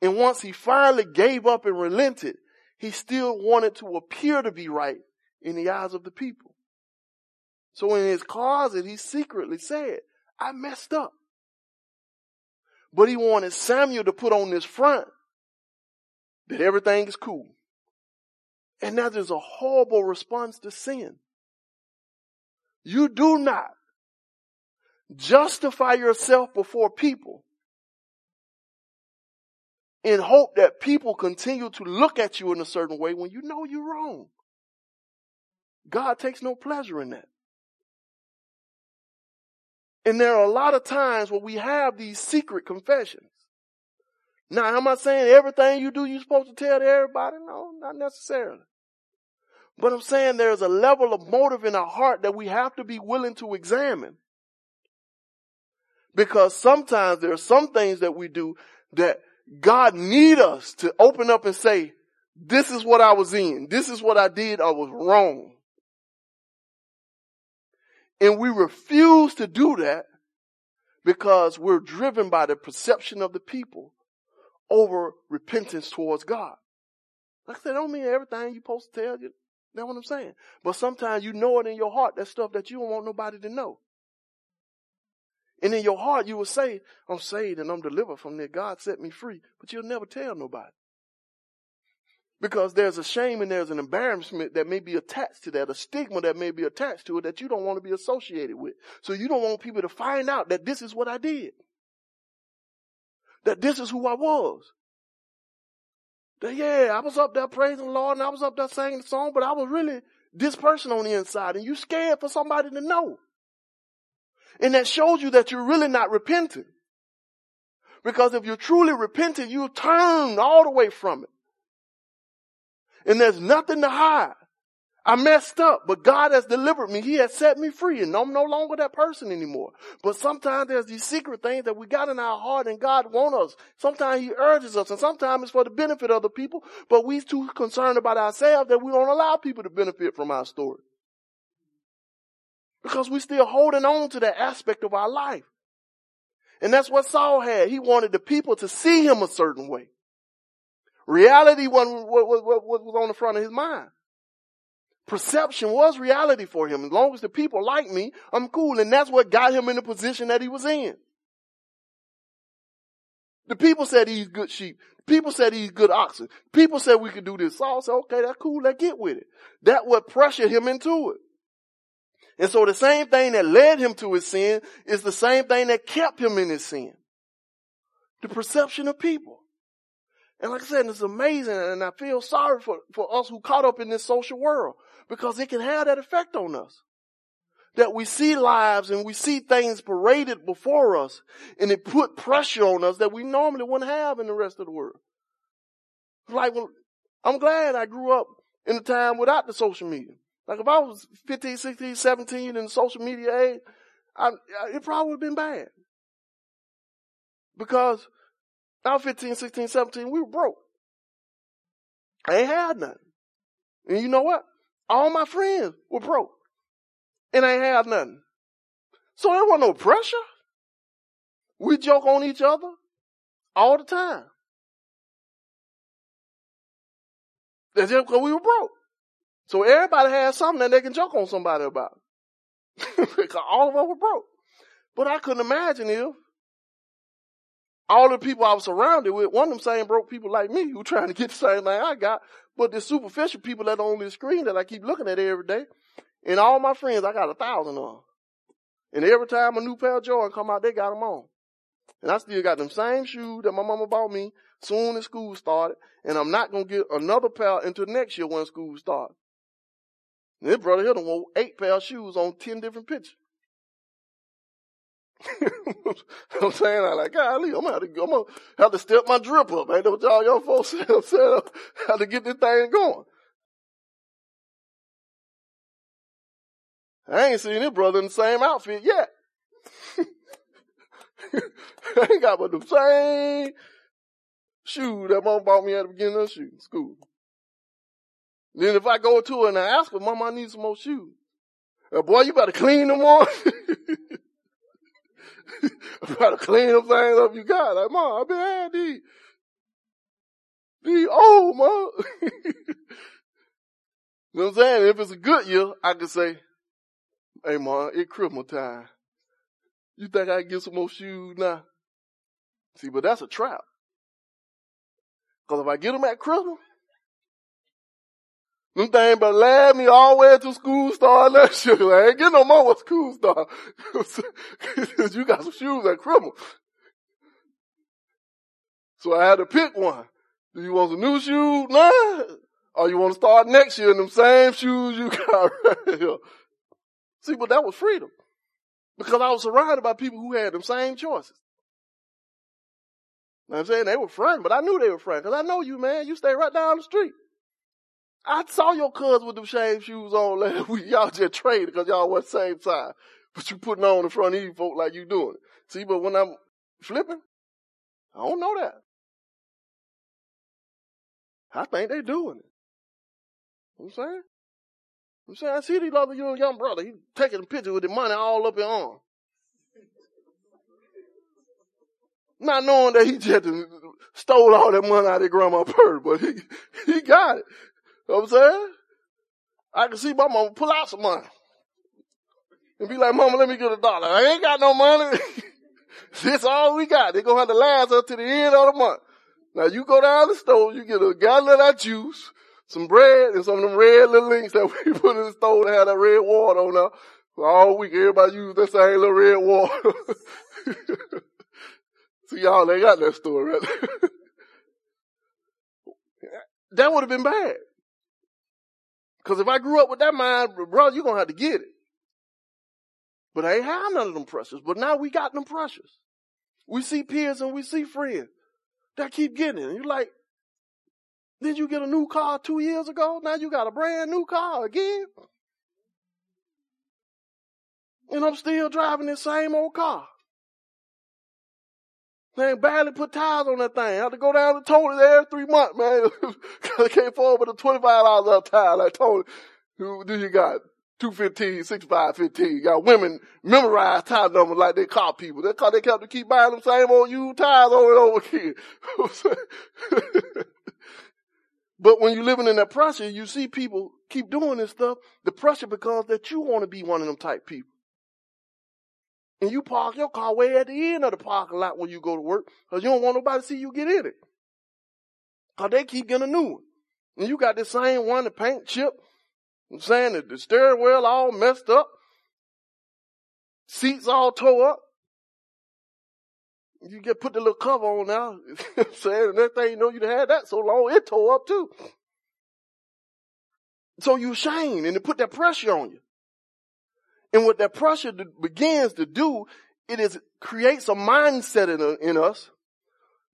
And once he finally gave up and relented, he still wanted to appear to be right in the eyes of the people. So in his closet, he secretly said, I messed up. But he wanted Samuel to put on this front that everything is cool. And that is a horrible response to sin. You do not justify yourself before people in hope that people continue to look at you in a certain way when you know you're wrong. God takes no pleasure in that. And there are a lot of times where we have these secret confessions. Now, am I saying everything you do you're supposed to tell to everybody? No, not necessarily. But I'm saying there's a level of motive in our heart that we have to be willing to examine. Because sometimes there are some things that we do that God need us to open up and say, this is what I was in. This is what I did. I was wrong. And we refuse to do that because we're driven by the perception of the people over repentance towards God. Like I said, I don't mean everything you're supposed to tell you. That's what I'm saying. But sometimes you know it in your heart, that stuff that you don't want nobody to know. And in your heart you will say, I'm saved and I'm delivered from there. God set me free. But you'll never tell nobody. Because there's a shame and there's an embarrassment that may be attached to that, a stigma that may be attached to it that you don't want to be associated with. So you don't want people to find out that this is what I did. That this is who I was. That yeah, I was up there praising the Lord and I was up there singing the song, but I was really this person on the inside and you scared for somebody to know. And that shows you that you're really not repenting. Because if you're truly repenting, you turn all the way from it and there's nothing to hide. I messed up, but God has delivered me. He has set me free and I'm no longer that person anymore. But sometimes there's these secret things that we got in our heart and God wants us. Sometimes He urges us and sometimes it's for the benefit of the people, but we too concerned about ourselves that we don't allow people to benefit from our story. Because we're still holding on to that aspect of our life. And that's what Saul had. He wanted the people to see him a certain way. Reality wasn't what, was on the front of his mind. Perception was reality for him. As long as the people like me, I'm cool. And that's what got him in the position that he was in. The people said he's good sheep. People said he's good oxen. People said we could do this. Saul said, okay, that's cool. Let's get with it. That what pressured him into it. And so the same thing that led him to his sin is the same thing that kept him in his sin. The perception of people. And like I said, it's amazing and I feel sorry for, for us who caught up in this social world because it can have that effect on us. That we see lives and we see things paraded before us and it put pressure on us that we normally wouldn't have in the rest of the world. Like, well, I'm glad I grew up in a time without the social media. Like if I was 15, 16, 17 in social media age, I, it probably would have been bad. Because I was 15, 16, 17, we were broke. I ain't had nothing. And you know what? All my friends were broke. And I ain't had nothing. So there wasn't no pressure. We joke on each other all the time. That's just because we were broke. So everybody had something that they can joke on somebody about. because all of us were broke. But I couldn't imagine if all the people I was surrounded with, one of them same broke people like me who trying to get the same thing I got, but the superficial people that on the screen that I keep looking at every day. And all my friends, I got a thousand of them. And every time a new pair of Jordan come out, they got them on. And I still got them same shoes that my mama bought me soon as school started. And I'm not going to get another pair until next year when school starts. This brother here done wore eight pair of shoes on ten different pictures. I'm saying I like, golly, I'm gonna have to, I'm gonna have to step my drip up. Ain't that what y'all young folks say? I'm saying I have to get this thing going. I ain't seen this brother in the same outfit yet. I ain't got but the same shoe that mom bought me at the beginning of the school. Then if I go to her and I ask her, mom, I need some more shoes. Uh, boy, you better clean them on. Try to clean them things up you got. Like, mom, I've been had these. He old, man. you know what I'm saying? If it's a good year, I can say, hey, man, it's Christmas time. You think I can get some more shoes now? See, but that's a trap. Cause if I get them at Christmas, them things but last me all the way to school start next year. I ain't getting no more with school start. you got some shoes at Christmas. So I had to pick one. Do you want some new shoes now? Or you want to start next year in them same shoes you got right here? See, but that was freedom. Because I was surrounded by people who had them same choices. You know I'm saying? They were friends, but I knew they were friends. Cause I know you, man. You stay right down the street. I saw your cousin with them same shoes on last week. Y'all just traded because y'all was the same size. But you putting on in front of these folk like you doing it. See, but when I'm flipping, I don't know that. I think they doing it. You know I'm saying? I'm saying I see these other young brother. He taking a picture with the money all up his arm. Not knowing that he just stole all that money out of grandma's purse, but he, he got it. You know what I'm saying? I can see my mama pull out some money. And be like, mama, let me get a dollar. I ain't got no money. this all we got. They gonna have to last up to the end of the month. Now you go down the store, you get a gallon of that juice, some bread, and some of them red little links that we put in the store to have that red water on there. All week, everybody use that same little red water. See y'all, they got that story right that would have been bad. Cause if I grew up with that mind, brother, you're gonna have to get it. But I ain't have none of them pressures. But now we got them pressures. We see peers and we see friends that keep getting it. And you're like, did you get a new car two years ago? Now you got a brand new car again? And I'm still driving this same old car. Man, barely put tires on that thing. I had to go down to Tony every three months, man. Cause I can't afford but a $25 off tire. Like Tony, who do you got? 215, 65, 15. Got women memorize tire numbers like they call people. That's cause they kept to keep buying them same old used tires over and over again. but when you're living in that pressure, you see people keep doing this stuff. The pressure because that you want to be one of them type people. And you park your car way at the end of the parking lot when you go to work because you don't want nobody to see you get in it. Cause they keep getting a new one. And you got the same one, the paint chip, I'm saying that the steering wheel all messed up, seats all tore up. You get put the little cover on now. I'm saying, and next thing you know, you had that so long, it tore up too. So you shame and it put that pressure on you. And what that pressure begins to do, it is creates a mindset in, uh, in us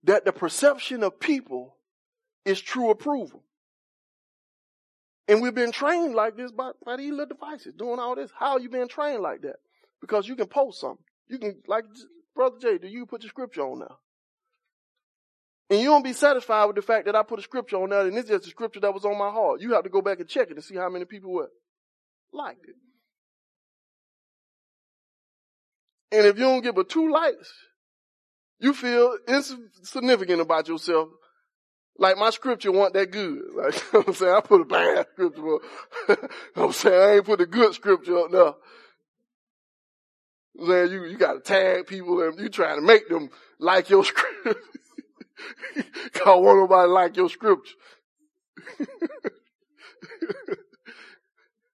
that the perception of people is true approval. And we've been trained like this by, by these little devices, doing all this. How you been trained like that? Because you can post something. You can, like Brother Jay, do you put your scripture on now? And you don't be satisfied with the fact that I put a scripture on there and it's just a scripture that was on my heart. You have to go back and check it to see how many people were liked it. And if you don't get but two likes, you feel insignificant about yourself like my scripture wasn't that good. Like, you know I'm saying? I put a bad scripture up. you know I'm saying? I ain't put a good scripture up there. I'm saying you, you gotta tag people and you trying to make them like your scripture. Cause want nobody like your scripture.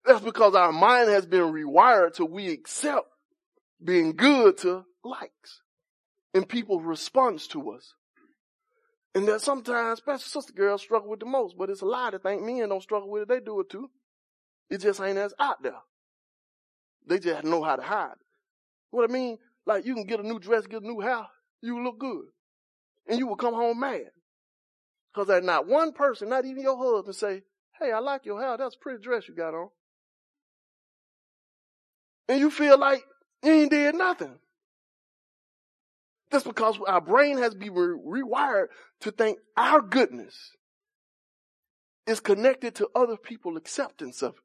That's because our mind has been rewired to we accept being good to likes and people's response to us. And that sometimes, especially sister girls struggle with the most, but it's a lie to think men don't struggle with it. They do it too. It just ain't as out there. They just know how to hide. What I mean, like you can get a new dress, get a new house, you look good. And you will come home mad. Cause there's not one person, not even your husband say, hey, I like your hair. That's a pretty dress you got on. And you feel like you ain't did nothing. That's because our brain has been re- rewired to think our goodness is connected to other people's acceptance of it.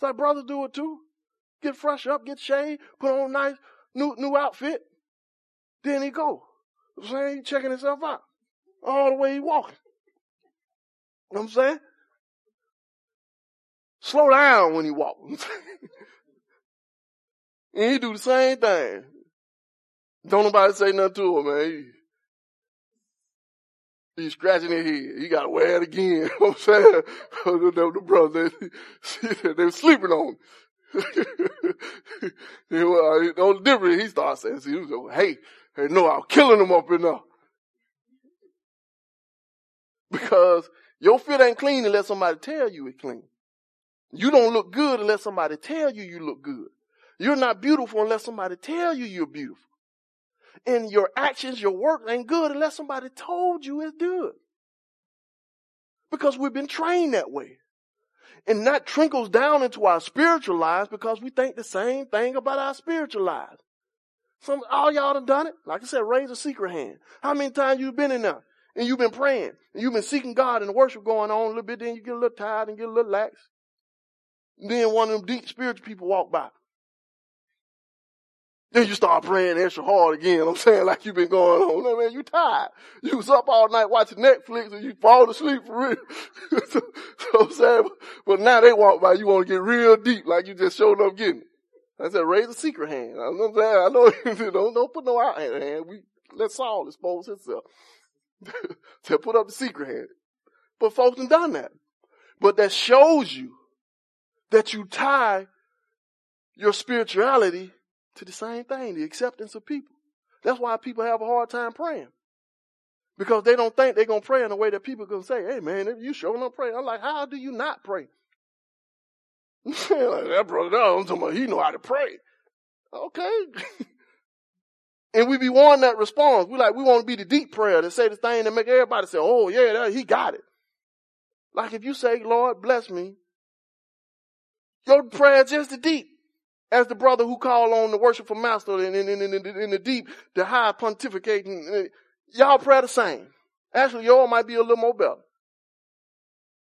So brothers do it too. Get fresh up, get shaved, put on a nice new new outfit. Then he go. I'm saying he checking himself out. all the way he walking. You know what I'm saying? Slow down when he walks. and he do the same thing. Don't nobody say nothing to him, man. He, he's scratching his head. He gotta wear it again. you know what I'm saying? the, the brother, they, were sleeping on him. Uh, the only difference he started saying, he was like, hey, hey, no, I'm killing him up in there. Because your fit ain't clean unless somebody tell you it's clean. You don't look good unless somebody tell you you look good. You're not beautiful unless somebody tell you you're beautiful. And your actions, your work ain't good unless somebody told you it's good. Because we've been trained that way. And that trickles down into our spiritual lives because we think the same thing about our spiritual lives. Some, all y'all have done it. Like I said, raise a secret hand. How many times you been in there and you've been praying and you've been seeking God and worship going on a little bit, then you get a little tired and get a little lax. Then one of them deep spiritual people walk by. Then you start praying extra hard again. I'm saying like you've been going on. No, man, you tired. You was up all night watching Netflix and you fall asleep for real. so, so I'm saying, but now they walk by, you want to get real deep like you just showed up getting it. I said, raise a secret hand. I know, I know, don't, don't put no out hand. We, let Saul expose himself. to put up the secret hand. But folks have done that. But that shows you that you tie your spirituality to the same thing, the acceptance of people. That's why people have a hard time praying. Because they don't think they're to pray in a way that people gonna say, hey man, you showing up praying. I'm like, how do you not pray? like, that brother, I'm talking about, he know how to pray. Okay. and we be wanting that response. We like, we want to be the deep prayer to say the thing that make everybody say, oh yeah, that, he got it. Like if you say, Lord, bless me, your prayer just the deep as the brother who called on the worshipful master in, in, in, in, the deep, the high pontificating. Eh, y'all pray the same. Actually, y'all might be a little more better.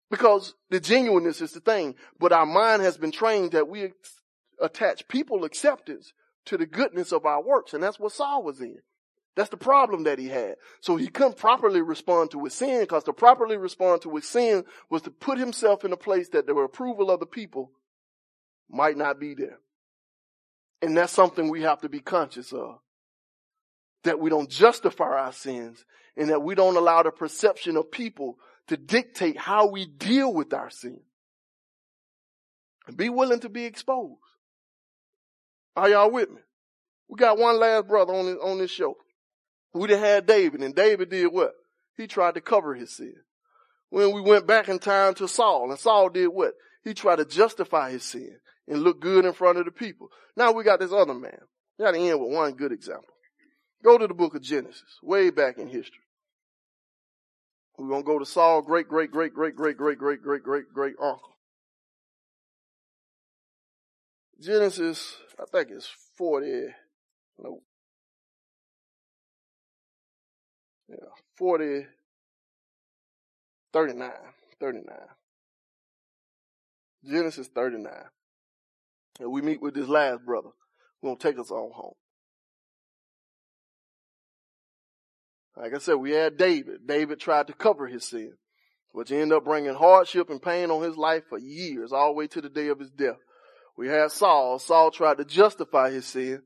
Because the genuineness is the thing. But our mind has been trained that we attach people acceptance to the goodness of our works. And that's what Saul was in. That's the problem that he had. So he couldn't properly respond to his sin because to properly respond to his sin was to put himself in a place that the approval of the people might not be there. And that's something we have to be conscious of. That we don't justify our sins and that we don't allow the perception of people to dictate how we deal with our sin. And be willing to be exposed. Are y'all with me? We got one last brother on this, on this show. We done had David and David did what? He tried to cover his sin. When we went back in time to Saul and Saul did what? He tried to justify his sin and look good in front of the people. Now we got this other man. We got to end with one good example. Go to the book of Genesis, way back in history. We're to go to Saul, great, great, great, great, great, great, great, great, great, great uncle. Genesis, I think it's 40, no. Yeah, 40, 39, 39. Genesis 39. And we meet with this last brother who gonna take us all home. Like I said, we had David. David tried to cover his sin, which ended up bringing hardship and pain on his life for years, all the way to the day of his death. We had Saul. Saul tried to justify his sin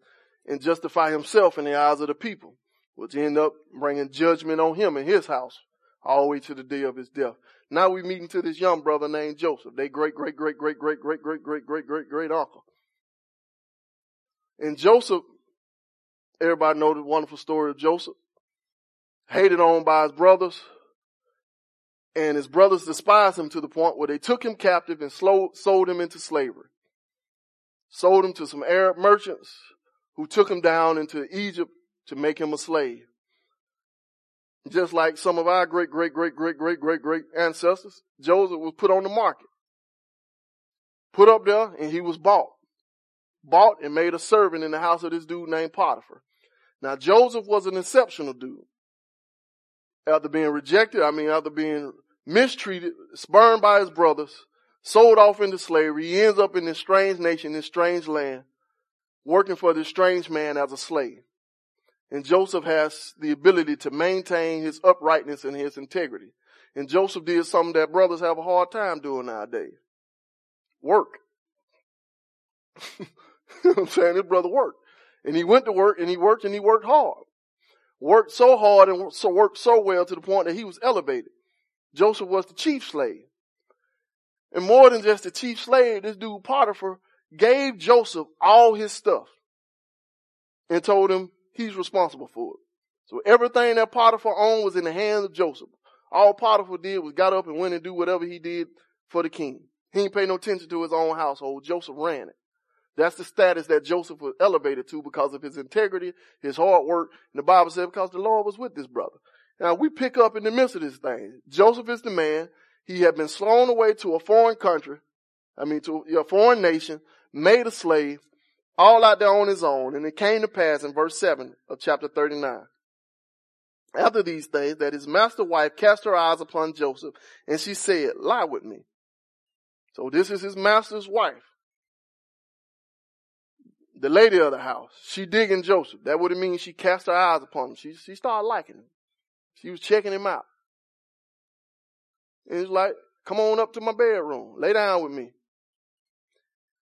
and justify himself in the eyes of the people, which ended up bringing judgment on him and his house, all the way to the day of his death. Now we meeting to this young brother named Joseph. They great, great, great, great, great, great, great, great, great, great, great uncle. And Joseph, everybody know the wonderful story of Joseph. Hated on by his brothers. And his brothers despised him to the point where they took him captive and sold him into slavery. Sold him to some Arab merchants who took him down into Egypt to make him a slave. Just like some of our great, great, great, great, great, great, great ancestors, Joseph was put on the market. Put up there and he was bought. Bought and made a servant in the house of this dude named Potiphar. Now Joseph was an exceptional dude. After being rejected, I mean, after being mistreated, spurned by his brothers, sold off into slavery, he ends up in this strange nation, this strange land, working for this strange man as a slave. And Joseph has the ability to maintain his uprightness and his integrity. And Joseph did something that brothers have a hard time doing nowadays. Work. you know what I'm saying? His brother worked. And he went to work and he worked and he worked hard. Worked so hard and so worked so well to the point that he was elevated. Joseph was the chief slave. And more than just the chief slave, this dude Potiphar gave Joseph all his stuff and told him he's responsible for it. So everything that Potiphar owned was in the hands of Joseph. All Potiphar did was got up and went and do whatever he did for the king. He didn't pay no attention to his own household. Joseph ran it. That's the status that Joseph was elevated to because of his integrity, his hard work. And the Bible said because the Lord was with this brother. Now we pick up in the midst of this thing. Joseph is the man. He had been flown away to a foreign country. I mean, to a foreign nation, made a slave, all out there on his own. And it came to pass in verse 7 of chapter 39. After these things, that his master wife cast her eyes upon Joseph, and she said, lie with me. So this is his master's wife. The lady of the house. She digging Joseph. That would mean she cast her eyes upon him. She, she started liking him. She was checking him out. And he's like, come on up to my bedroom. Lay down with me.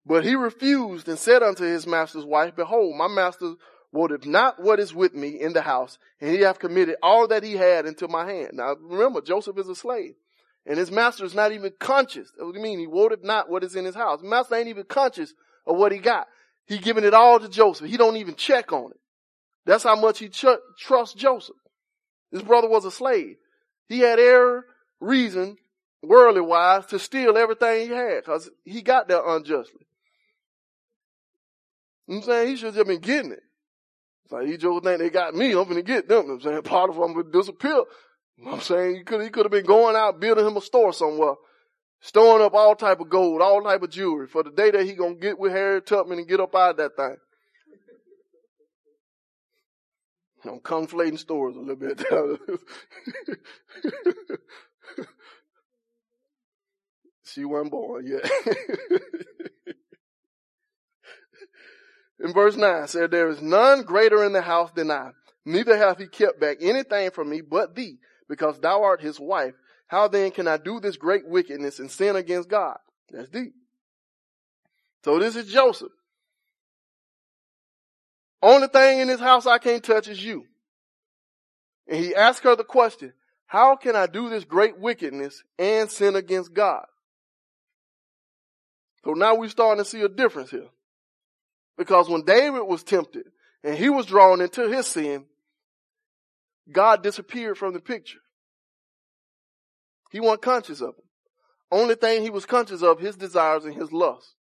But he refused and said unto his master's wife, Behold, my master wotteth not what is with me in the house, and he hath committed all that he had into my hand. Now remember, Joseph is a slave. And his master is not even conscious. What do you mean? He wotteth not what is in his house. master ain't even conscious of what he got. He giving it all to Joseph. He don't even check on it. That's how much he ch- trusts Joseph. His brother was a slave. He had every reason, worldly wise, to steal everything he had because he got there unjustly. I'm saying? He should have been getting it. It's like, he just think they got me, I'm gonna get them. I'm saying? Part of them would disappear. You know I'm saying? He could, he could have been going out building him a store somewhere, storing up all type of gold, all type of jewelry for the day that he gonna get with Harriet Tubman and get up out of that thing. I'm conflating stories a little bit. she wasn't born yet. in verse 9 said, There is none greater in the house than I. Neither hath he kept back anything from me but thee, because thou art his wife. How then can I do this great wickedness and sin against God? That's deep. So this is Joseph. Only thing in this house I can't touch is you. And he asked her the question, how can I do this great wickedness and sin against God? So now we're starting to see a difference here. Because when David was tempted and he was drawn into his sin, God disappeared from the picture. He wasn't conscious of him. Only thing he was conscious of, his desires and his lust.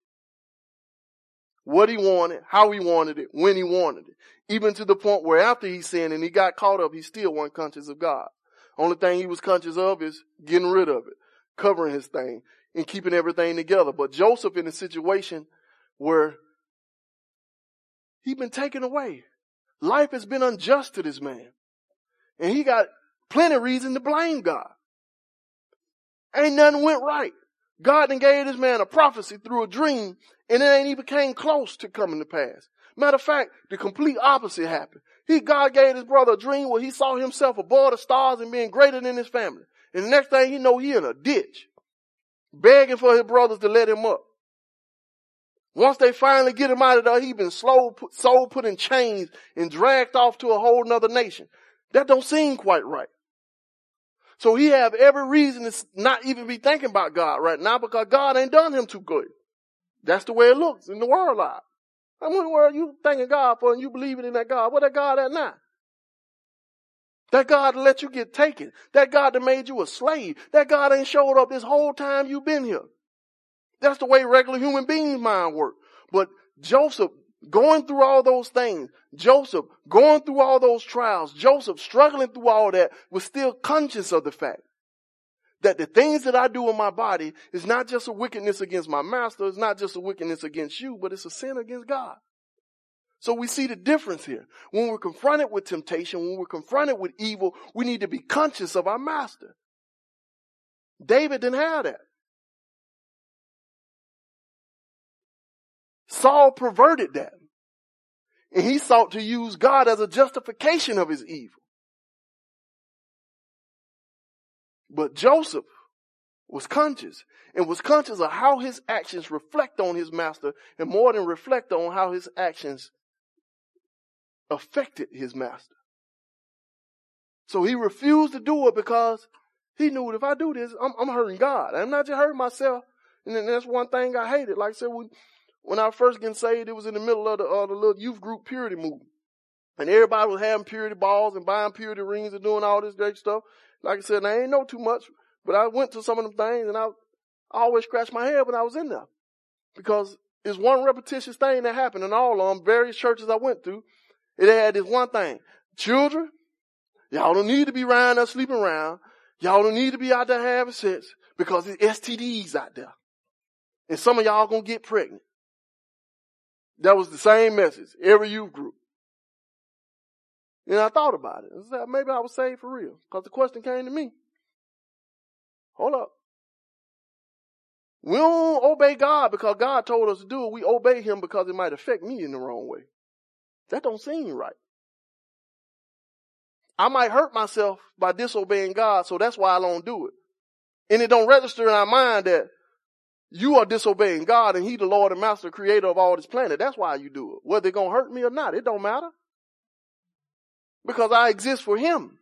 What he wanted, how he wanted it, when he wanted it. Even to the point where after he sinned and he got caught up, he still wasn't conscious of God. Only thing he was conscious of is getting rid of it, covering his thing, and keeping everything together. But Joseph in a situation where he'd been taken away. Life has been unjust to this man. And he got plenty of reason to blame God. Ain't nothing went right. God then gave this man a prophecy through a dream and it ain't even came close to coming to pass. Matter of fact, the complete opposite happened. He, God gave his brother a dream where he saw himself above the stars and being greater than his family. And the next thing he know, he in a ditch, begging for his brothers to let him up. Once they finally get him out of there, he been slow, soul put in chains and dragged off to a whole nother nation. That don't seem quite right. So he have every reason to not even be thinking about God right now because God ain't done him too good. That's the way it looks in the world life. I mean, where you thanking God for and you believing in that God? What that God at now? That God let you get taken. That God that made you a slave. That God ain't showed up this whole time you've been here. That's the way regular human beings mind work. But Joseph going through all those things, Joseph going through all those trials, Joseph struggling through all that was still conscious of the fact that the things that I do in my body is not just a wickedness against my master, it's not just a wickedness against you, but it's a sin against God. So we see the difference here. When we're confronted with temptation, when we're confronted with evil, we need to be conscious of our master. David didn't have that. Saul perverted that. and he sought to use God as a justification of his evil. But Joseph was conscious and was conscious of how his actions reflect on his master and more than reflect on how his actions affected his master. So he refused to do it because he knew that if I do this, I'm, I'm hurting God. I'm not just hurting myself. And that's one thing I hated. Like I said, when, when I first getting saved, it was in the middle of the, uh, the little youth group purity movement. And everybody was having purity balls and buying purity rings and doing all this great stuff. Like I said, I ain't know too much, but I went to some of them things and I, I always scratched my head when I was in there. Because it's one repetitious thing that happened in all of them, various churches I went through. It had this one thing. Children, y'all don't need to be around there sleeping around. Y'all don't need to be out there having sex because it's STDs out there. And some of y'all gonna get pregnant. That was the same message, every youth group. And I thought about it. I said, maybe I was saved for real. Because the question came to me. Hold up. We don't obey God because God told us to do it. We obey Him because it might affect me in the wrong way. That don't seem right. I might hurt myself by disobeying God, so that's why I don't do it. And it don't register in our mind that you are disobeying God and He the Lord and Master creator of all this planet. That's why you do it. Whether it's gonna hurt me or not, it don't matter. Because I exist for Him.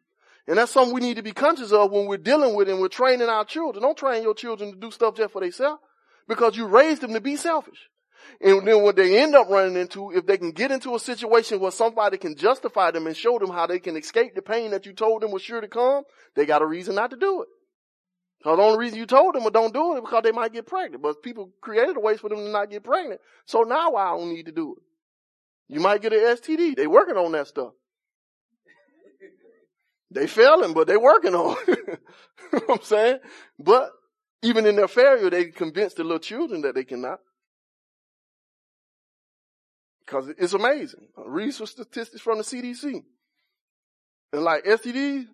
And that's something we need to be conscious of when we're dealing with and we're training our children. Don't train your children to do stuff just for themselves because you raised them to be selfish. And then what they end up running into, if they can get into a situation where somebody can justify them and show them how they can escape the pain that you told them was sure to come, they got a reason not to do it. Because the only reason you told them well, don't do it is because they might get pregnant. But people created a way for them to not get pregnant. So now I don't need to do it. You might get an STD. They working on that stuff. They failing, but they working on it. you know what I'm saying? But even in their failure, they convince the little children that they cannot. Because it's amazing. Read some statistics from the CDC. And like STDs,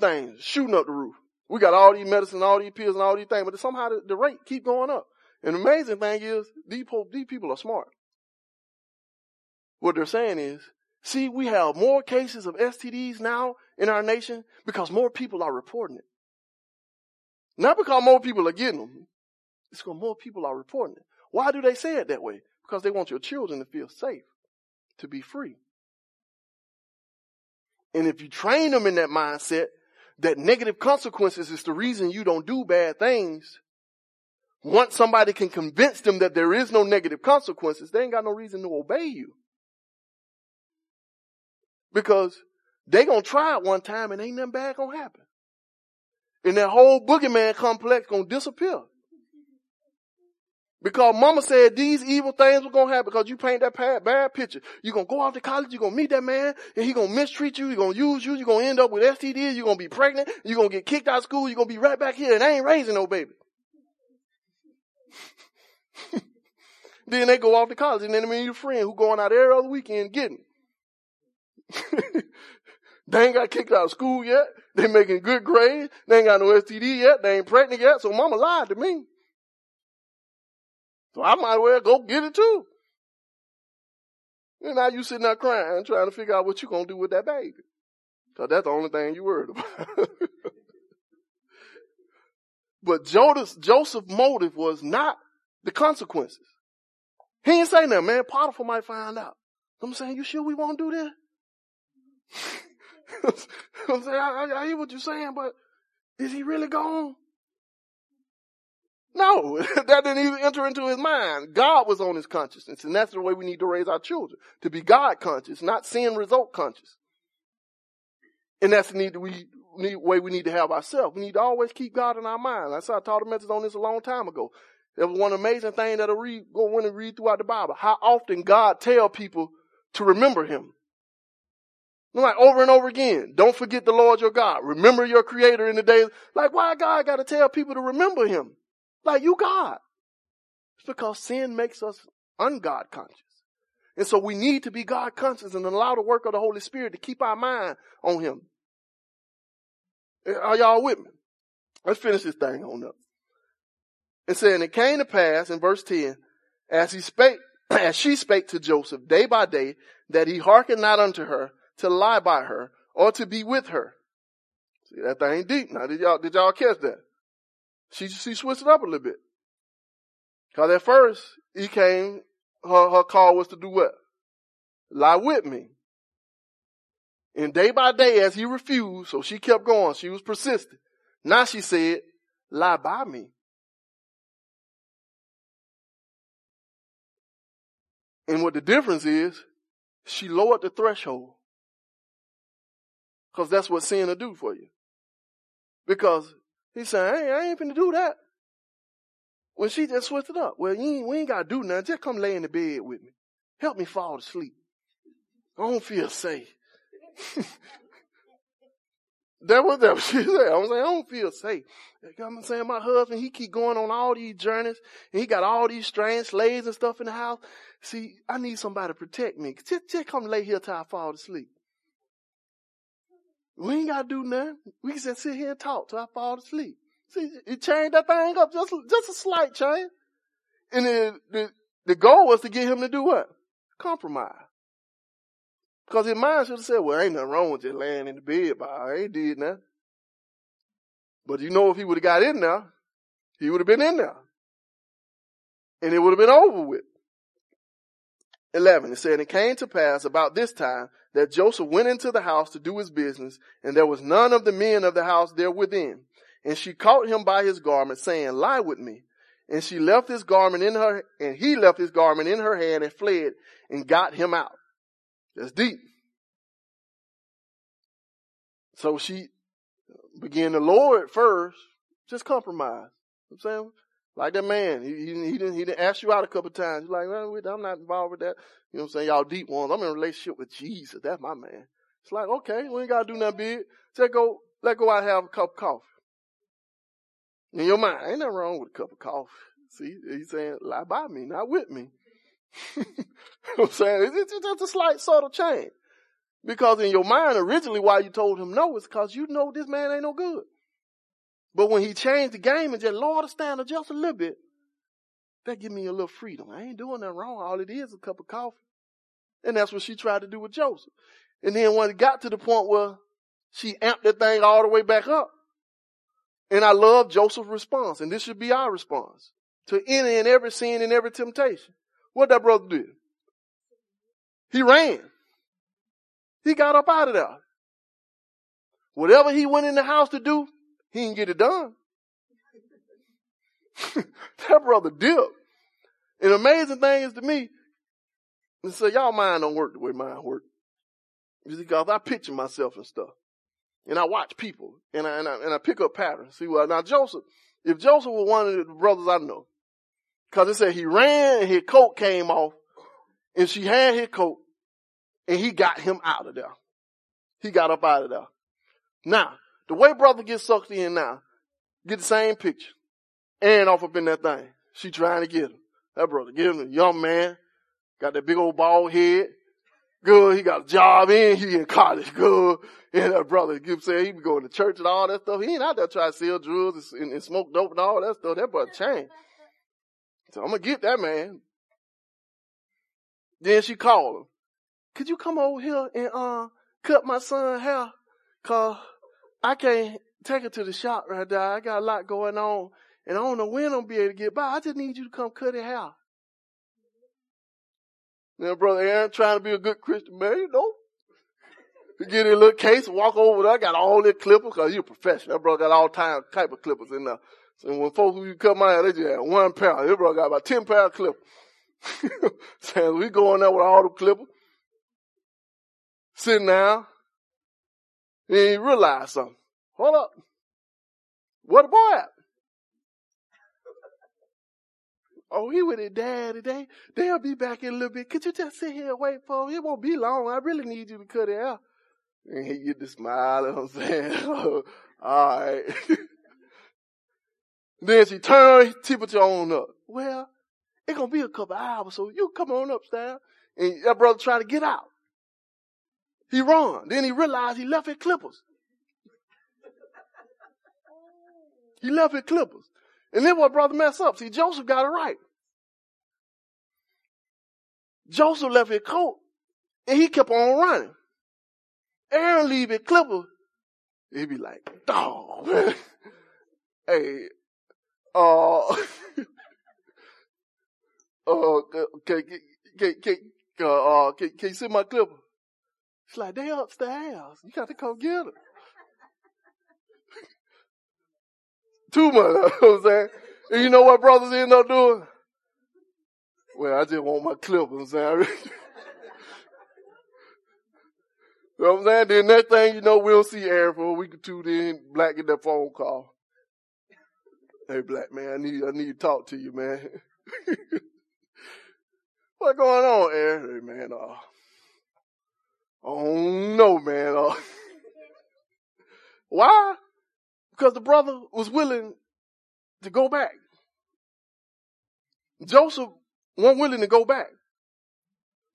things shooting up the roof. We got all these medicines, all these pills, and all these things, but somehow the, the rate keep going up. And the amazing thing is, these, these people are smart. What they're saying is, see, we have more cases of STDs now in our nation because more people are reporting it. Not because more people are getting them. It's because more people are reporting it. Why do they say it that way? Because they want your children to feel safe, to be free. And if you train them in that mindset that negative consequences is the reason you don't do bad things, once somebody can convince them that there is no negative consequences, they ain't got no reason to obey you. Because they gonna try it one time and ain't nothing bad gonna happen. And that whole boogeyman complex gonna disappear. Because mama said these evil things were gonna happen because you paint that bad, picture. You're gonna go off to college, you're gonna meet that man, and he gonna mistreat you, He's gonna use you, you're gonna end up with STDs, you're gonna be pregnant, you're gonna get kicked out of school, you're gonna be right back here, and I ain't raising no baby. then they go off to college, and then they meet your friend who going out every other weekend getting. they ain't got kicked out of school yet. They making good grades. They ain't got no STD yet. They ain't pregnant yet. So mama lied to me. So I might as well go get it too. And now you sitting there crying, trying to figure out what you're gonna do with that baby. Cause that's the only thing you worried about. but Joseph, Joseph's motive was not the consequences. He ain't saying say nothing, man. Potiphar might find out. I'm saying, you sure we won't do that? I'm saying, I, I, I hear what you're saying, but is he really gone? No, that didn't even enter into his mind. God was on his consciousness, and that's the way we need to raise our children. To be God conscious, not sin result conscious. And that's the need we need, way we need to have ourselves. We need to always keep God in our mind. I saw I taught a message on this a long time ago. It was one amazing thing that I read, go and read throughout the Bible. How often God tell people to remember Him. Like over and over again. Don't forget the Lord your God. Remember your creator in the day. Like why God got to tell people to remember him? Like you God. It's because sin makes us ungod conscious. And so we need to be God conscious and allow the work of the Holy Spirit to keep our mind on him. Are y'all with me? Let's finish this thing on up. And saying it came to pass in verse 10, as he spake, as she spake to Joseph day by day, that he hearkened not unto her to lie by her or to be with her. See, that thing deep. Now, did y'all, did y'all catch that? She, she switched it up a little bit. Cause at first, he came, her, her call was to do what? Lie with me. And day by day, as he refused, so she kept going. She was persistent. Now she said, lie by me. And what the difference is, she lowered the threshold. Cause that's what sin will do for you. Because he said, hey, I ain't finna do that. When she just switched it up. Well, ain't, we ain't gotta do nothing. Just come lay in the bed with me. Help me fall to sleep. I don't feel safe. that was that she said. I was like, I don't feel safe. I'm saying my husband, he keep going on all these journeys and he got all these strange slaves and stuff in the house. See, I need somebody to protect me. Just, just come lay here till I fall asleep. We ain't gotta do nothing. We can just sit here and talk till I fall asleep. See, it changed that thing up just, just a slight change. And the, the, the goal was to get him to do what? Compromise. Because his mind should have said, well, ain't nothing wrong with just laying in the bed, but I ain't did nothing. But you know, if he would have got in there, he would have been in there. And it would have been over with. 11, it said, it came to pass about this time that Joseph went into the house to do his business, and there was none of the men of the house there within. And she caught him by his garment, saying, lie with me. And she left his garment in her, and he left his garment in her hand and fled and got him out. That's deep. So she began to lower it first, just compromise. You know I'm saying? Like that man, he, he, he, didn't, he didn't ask you out a couple of times. He's like, I'm not involved with that. You know what I'm saying? Y'all deep ones. I'm in a relationship with Jesus. That's my man. It's like, okay, we ain't gotta do nothing big. Just go, let go out and have a cup of coffee. In your mind, ain't nothing wrong with a cup of coffee. See, he's saying, lie by me, not with me. you know I'm saying? It's just a slight subtle change. Because in your mind, originally why you told him no is because you know this man ain't no good. But when he changed the game and just lowered the standard just a little bit, that give me a little freedom. I ain't doing nothing wrong. All it is is a cup of coffee. And that's what she tried to do with Joseph. And then when it got to the point where she amped that thing all the way back up. And I love Joseph's response. And this should be our response to any and every sin and every temptation. What that brother did? He ran. He got up out of there. Whatever he went in the house to do, he didn't get it done. that brother dipped. And amazing thing is to me, and so y'all mind don't work the way mine work. You see, Because I picture myself and stuff. And I watch people and I, and I, and I pick up patterns. See, well, now Joseph, if Joseph was one of the brothers I know, cause it said he ran and his coat came off and she had his coat and he got him out of there. He got up out of there. Now, the way brother gets sucked in now, get the same picture. And off up in that thing. She trying to get him. That brother, get him a young man, got that big old bald head. Good, he got a job in, he in college, good. And that brother keep saying he be going to church and all that stuff. He ain't out there trying to sell drugs and, and smoke dope and all that stuff. That brother changed. So I'm gonna get that man. Then she called him. Could you come over here and uh cut my son hair? Cause I can't take it to the shop right there. I got a lot going on and I don't know when I'm be able to get by. I just need you to come cut it hair. Now, brother Aaron trying to be a good Christian man, you know. You get in a little case walk over there. I got all the clippers because you're a professional. That brother got all time type of clippers in there. So when folks who cut my hair, they just had one pair. This brother got about 10 pair of clippers. so we going there with all the clippers. Sitting down. He realized something. Hold up. Where the boy at? Oh, he with his dad today. They'll be back in a little bit. Could you just sit here and wait for him? It won't be long. I really need you to cut it out. And he get the smile, you know what I'm saying? All right. then she turned temperature on up. Well, it's gonna be a couple hours, so you come on upstairs. And that brother trying to get out. He run. Then he realized he left his clippers. He left his clippers. And then what brother messed up? See, Joseph got it right. Joseph left his coat And he kept on running. Aaron leave it Clipper. He'd be like, dog, hey, uh, uh, can, can, can, uh, can, can you see my clipper? It's like, they upstairs. You got to come get her. Too much, you know what I'm saying? And you know what brothers end up doing? Well, I just want my clipper, I'm saying. You know what I'm saying? Then next thing you know, we'll see Aaron for a week or two, then Black get that phone call. Hey Black man, I need I need to talk to you, man. what going on, Aaron? Hey man, uh Oh no, man. Why? Because the brother was willing to go back. Joseph wasn't willing to go back.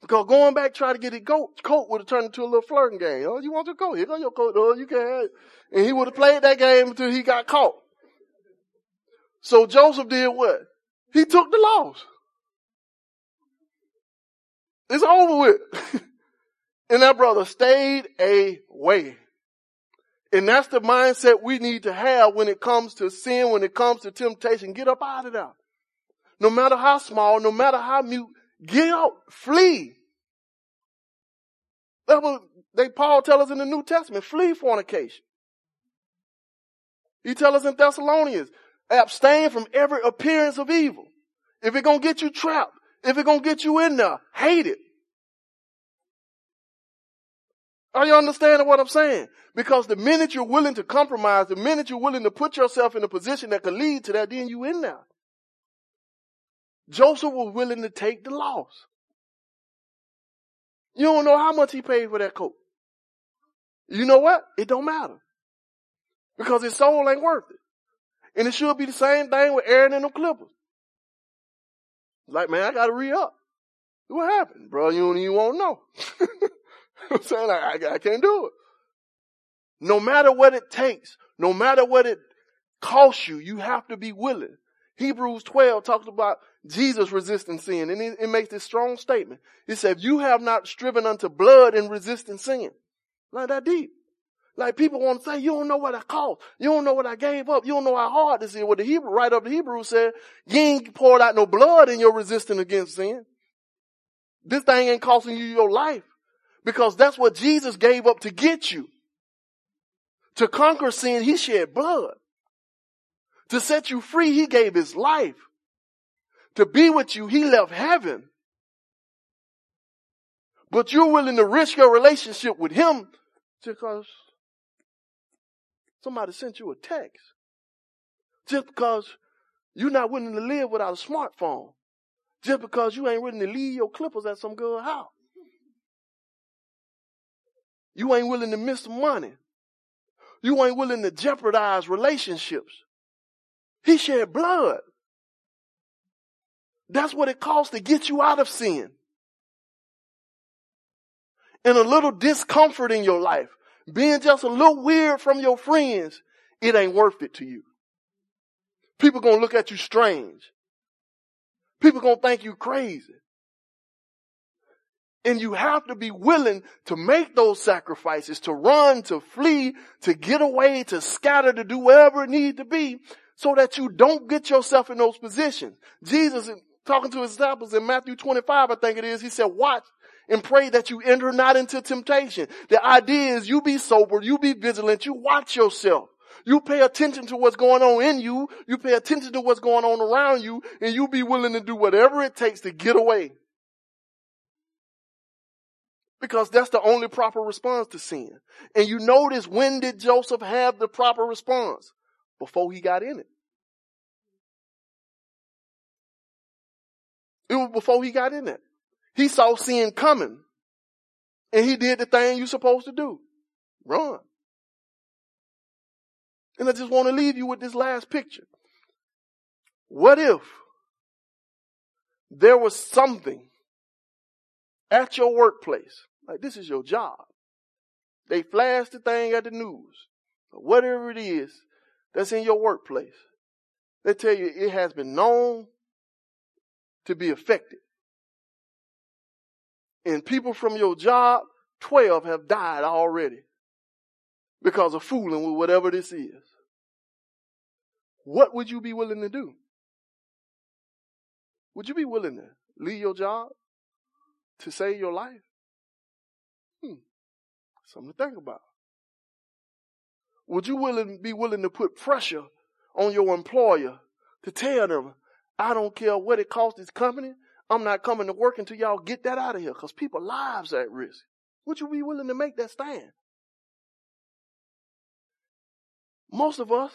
Because going back try to get his coat, coat would have turned into a little flirting game. Oh, you want your coat? Here go your coat. Oh, you can have it. And he would have played that game until he got caught. So Joseph did what? He took the loss. It's over with. and that brother stayed away. And that's the mindset we need to have when it comes to sin, when it comes to temptation. Get up out of there. No matter how small, no matter how mute, Get out, flee. That was, they, Paul tell us in the New Testament, flee fornication. He tell us in Thessalonians, abstain from every appearance of evil. If it gonna get you trapped, if it gonna get you in there, hate it. Are you understanding what I'm saying? Because the minute you're willing to compromise, the minute you're willing to put yourself in a position that could lead to that, then you in there. Joseph was willing to take the loss. You don't know how much he paid for that coat. You know what? It don't matter. Because his soul ain't worth it. And it should be the same thing with Aaron and the Clippers. Like, man, I gotta re-up. What happened? Bro, you don't even want to know. I'm saying I, I, can't do it. No matter what it takes, no matter what it costs you, you have to be willing. Hebrews 12 talks about Jesus resisting sin. And it, it makes this strong statement. It says, you have not striven unto blood in resisting sin. Like that deep. Like people want to say, you don't know what I cost. You don't know what I gave up. You don't know how hard this is. What the Hebrew, right up the Hebrew said, you ain't poured out no blood in your resisting against sin. This thing ain't costing you your life. Because that's what Jesus gave up to get you. To conquer sin, he shed blood. To set you free, he gave his life to be with you, he left heaven. But you're willing to risk your relationship with him because somebody sent you a text. Just because you're not willing to live without a smartphone. Just because you ain't willing to leave your clippers at some good house. You ain't willing to miss money. You ain't willing to jeopardize relationships. He shed blood. That's what it costs to get you out of sin. And a little discomfort in your life, being just a little weird from your friends, it ain't worth it to you. People gonna look at you strange. People gonna think you crazy. And you have to be willing to make those sacrifices, to run, to flee, to get away, to scatter, to do whatever it needs to be so that you don't get yourself in those positions. Jesus talking to his disciples in Matthew 25, I think it is, he said, watch and pray that you enter not into temptation. The idea is you be sober, you be vigilant, you watch yourself. You pay attention to what's going on in you, you pay attention to what's going on around you, and you be willing to do whatever it takes to get away. Because that's the only proper response to sin. And you notice when did Joseph have the proper response? Before he got in it. It was before he got in it. He saw sin coming. And he did the thing you're supposed to do. Run. And I just want to leave you with this last picture. What if there was something at your workplace, like this is your job. They flash the thing at the news, whatever it is that's in your workplace. They tell you it has been known to be affected. and people from your job, 12 have died already because of fooling with whatever this is. What would you be willing to do? Would you be willing to leave your job to save your life? Hmm. Something to think about. Would you willing, be willing to put pressure on your employer to tell them, I don't care what it costs this company, I'm not coming to work until y'all get that out of here because people's lives are at risk. Would you be willing to make that stand? Most of us,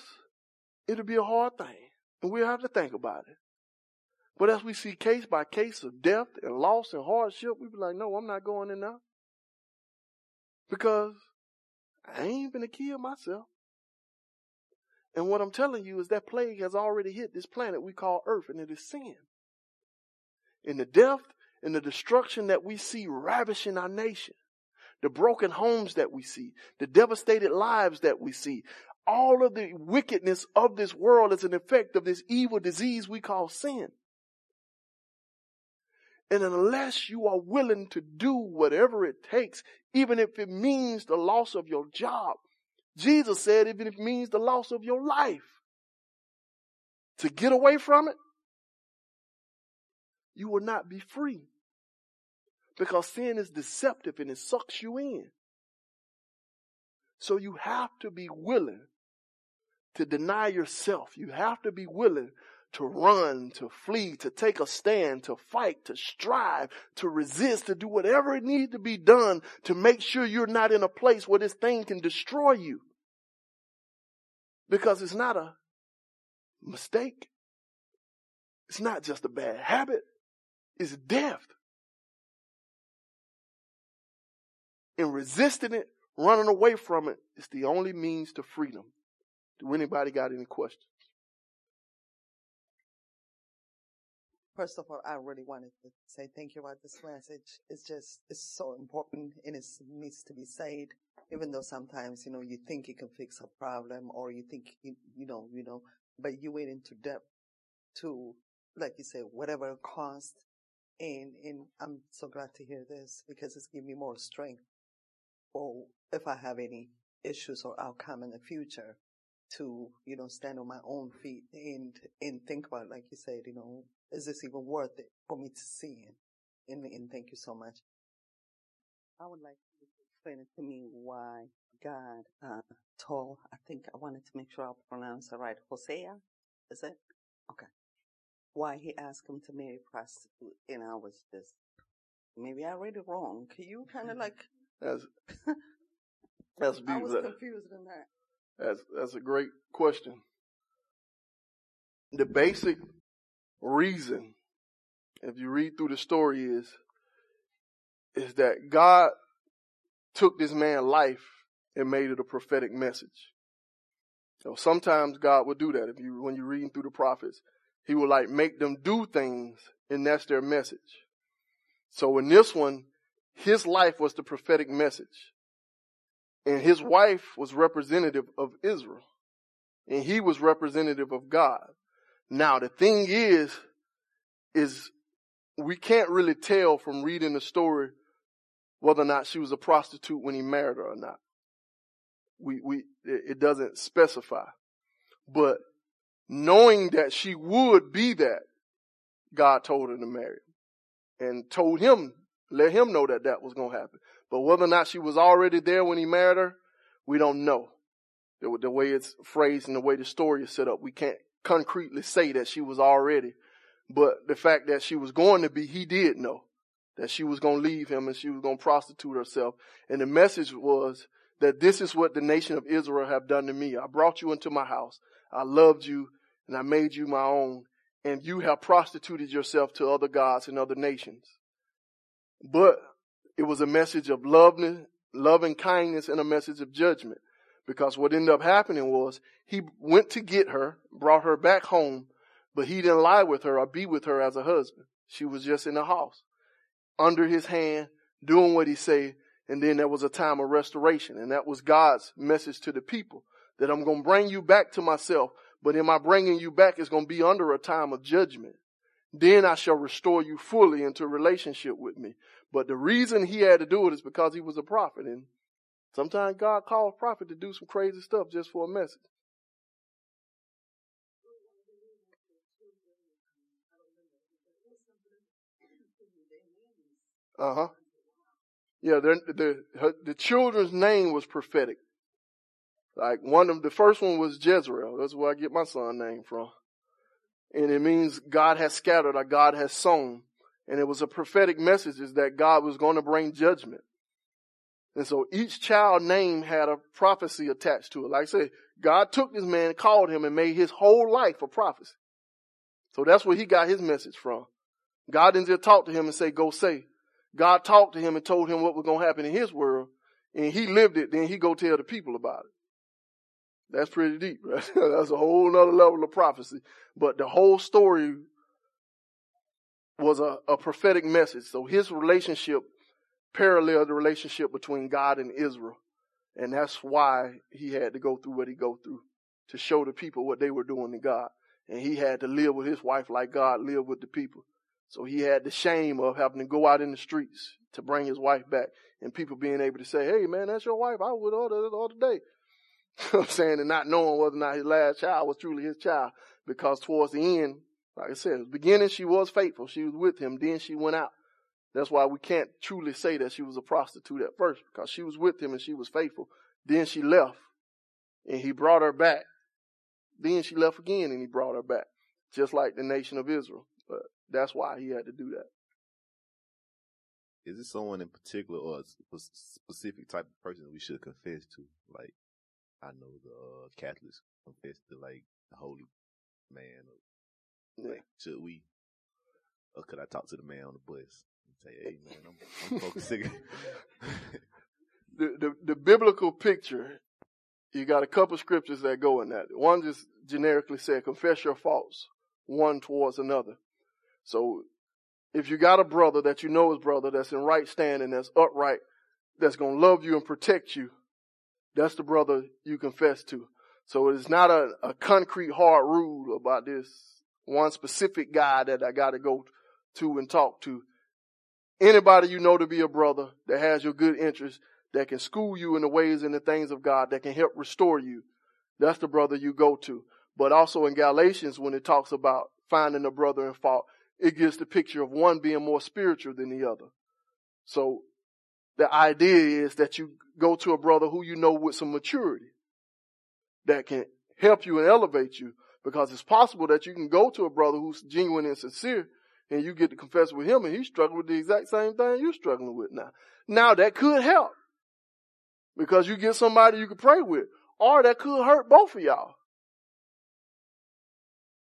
it'll be a hard thing and we'll have to think about it. But as we see case by case of death and loss and hardship, we be like, no, I'm not going in now. Because I ain't gonna kill myself. And what I'm telling you is that plague has already hit this planet we call Earth, and it is sin. In the death and the destruction that we see ravishing our nation, the broken homes that we see, the devastated lives that we see, all of the wickedness of this world is an effect of this evil disease we call sin. And unless you are willing to do whatever it takes, even if it means the loss of your job, Jesus said, even if it means the loss of your life, to get away from it, you will not be free. Because sin is deceptive and it sucks you in. So you have to be willing to deny yourself. You have to be willing to run, to flee, to take a stand, to fight, to strive, to resist, to do whatever it needs to be done to make sure you're not in a place where this thing can destroy you. Because it's not a mistake. It's not just a bad habit. It's death. And resisting it, running away from it, is the only means to freedom. Do anybody got any questions? First of all, I really wanted to say thank you about this message. It's just, it's so important and it needs to be said, even though sometimes, you know, you think you can fix a problem or you think, you, you know, you know, but you went into depth to, like you said, whatever it cost. And, and I'm so glad to hear this because it's giving me more strength for if I have any issues or outcome in the future to, you know, stand on my own feet and, and think about, like you said, you know, is this even worth it for me to see it? And, and thank you so much. I would like you to explain it to me why God uh, told, I think I wanted to make sure I pronounce it right, Hosea, is it? Okay. Why he asked him to marry a prostitute, and I was just, maybe I read it wrong. Can you kind of like... That's, that's I was confused in that. That's, that's a great question. The basic reason, if you read through the story, is is that God took this man's life and made it a prophetic message. So sometimes God will do that. If you when you're reading through the prophets, He will like make them do things, and that's their message. So in this one, his life was the prophetic message. And his wife was representative of Israel. And he was representative of God. Now the thing is, is we can't really tell from reading the story whether or not she was a prostitute when he married her or not. We, we, it doesn't specify. But knowing that she would be that, God told her to marry him and told him, let him know that that was going to happen. But whether or not she was already there when he married her, we don't know. The, the way it's phrased and the way the story is set up, we can't concretely say that she was already. But the fact that she was going to be, he did know that she was going to leave him and she was going to prostitute herself. And the message was that this is what the nation of Israel have done to me. I brought you into my house. I loved you and I made you my own and you have prostituted yourself to other gods and other nations. But it was a message of love, love and kindness and a message of judgment. Because what ended up happening was he went to get her, brought her back home, but he didn't lie with her or be with her as a husband. She was just in the house, under his hand, doing what he said. And then there was a time of restoration. And that was God's message to the people that I'm going to bring you back to myself. But in my bringing you back, it's going to be under a time of judgment. Then I shall restore you fully into relationship with me. But the reason he had to do it is because he was a prophet. And sometimes God calls prophet to do some crazy stuff just for a message. Uh huh. Yeah, the the the children's name was prophetic. Like one of the first one was Jezreel. That's where I get my son name from. And it means God has scattered or God has sown. And it was a prophetic message is that God was going to bring judgment. And so each child name had a prophecy attached to it. Like I said, God took this man, called him, and made his whole life a prophecy. So that's where he got his message from. God didn't just talk to him and say, go say. God talked to him and told him what was going to happen in his world, and he lived it, then he go tell the people about it. That's pretty deep, right? That's a whole nother level of prophecy. But the whole story was a, a prophetic message. So his relationship paralleled the relationship between God and Israel. And that's why he had to go through what he go through to show the people what they were doing to God. And he had to live with his wife like God lived with the people. So he had the shame of having to go out in the streets to bring his wife back and people being able to say, Hey man, that's your wife. I with her the other day. I'm saying, and not knowing whether or not his last child was truly his child because towards the end, like I said, beginning she was faithful. She was with him. Then she went out. That's why we can't truly say that she was a prostitute at first because she was with him and she was faithful. Then she left and he brought her back. Then she left again and he brought her back, just like the nation of Israel. But that's why he had to do that. Is it someone in particular or a specific type of person we should confess to? Like, I know the uh, Catholics confess to like the holy man. Or, like, should we? Or could I talk to the man on the bus say, "Hey, man, I'm, I'm focusing." the, the the biblical picture, you got a couple scriptures that go in that. One just generically said, "Confess your faults one towards another." So, if you got a brother that you know is brother that's in right standing, that's upright, that's gonna love you and protect you, that's the brother you confess to. So it's not a, a concrete hard rule about this one specific guy that I got to go to and talk to. Anybody you know to be a brother that has your good interest, that can school you in the ways and the things of God, that can help restore you, that's the brother you go to. But also in Galatians, when it talks about finding a brother in fault, it gives the picture of one being more spiritual than the other. So the idea is that you go to a brother who you know with some maturity that can help you and elevate you because it's possible that you can go to a brother who's genuine and sincere and you get to confess with him and he's struggling with the exact same thing you're struggling with now. Now that could help because you get somebody you can pray with or that could hurt both of y'all.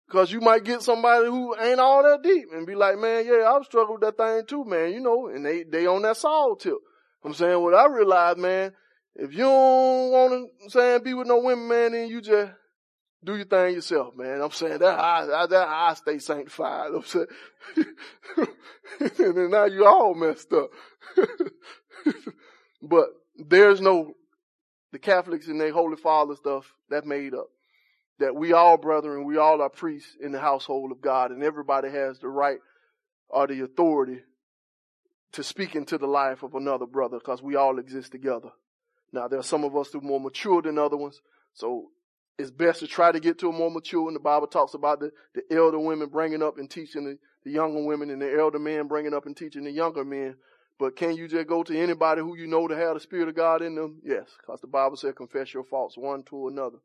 Cause you might get somebody who ain't all that deep and be like, man, yeah, I've struggled with that thing too, man, you know, and they, they on that Saul tip. I'm saying what I realize, man, if you don't want to, saying, be with no women, man, then you just do your thing yourself, man. I'm saying that I, that I stay sanctified. I'm saying, and now you all messed up. but there's no, the Catholics and their Holy Father stuff, that made up. That we all brethren, we all are priests in the household of God and everybody has the right or the authority to speak into the life of another brother because we all exist together. Now there are some of us who are more mature than other ones. So it's best to try to get to a more mature and the Bible talks about the, the elder women bringing up and teaching the, the younger women and the elder men bringing up and teaching the younger men. But can you just go to anybody who you know to have the Spirit of God in them? Yes, because the Bible said confess your faults one to another.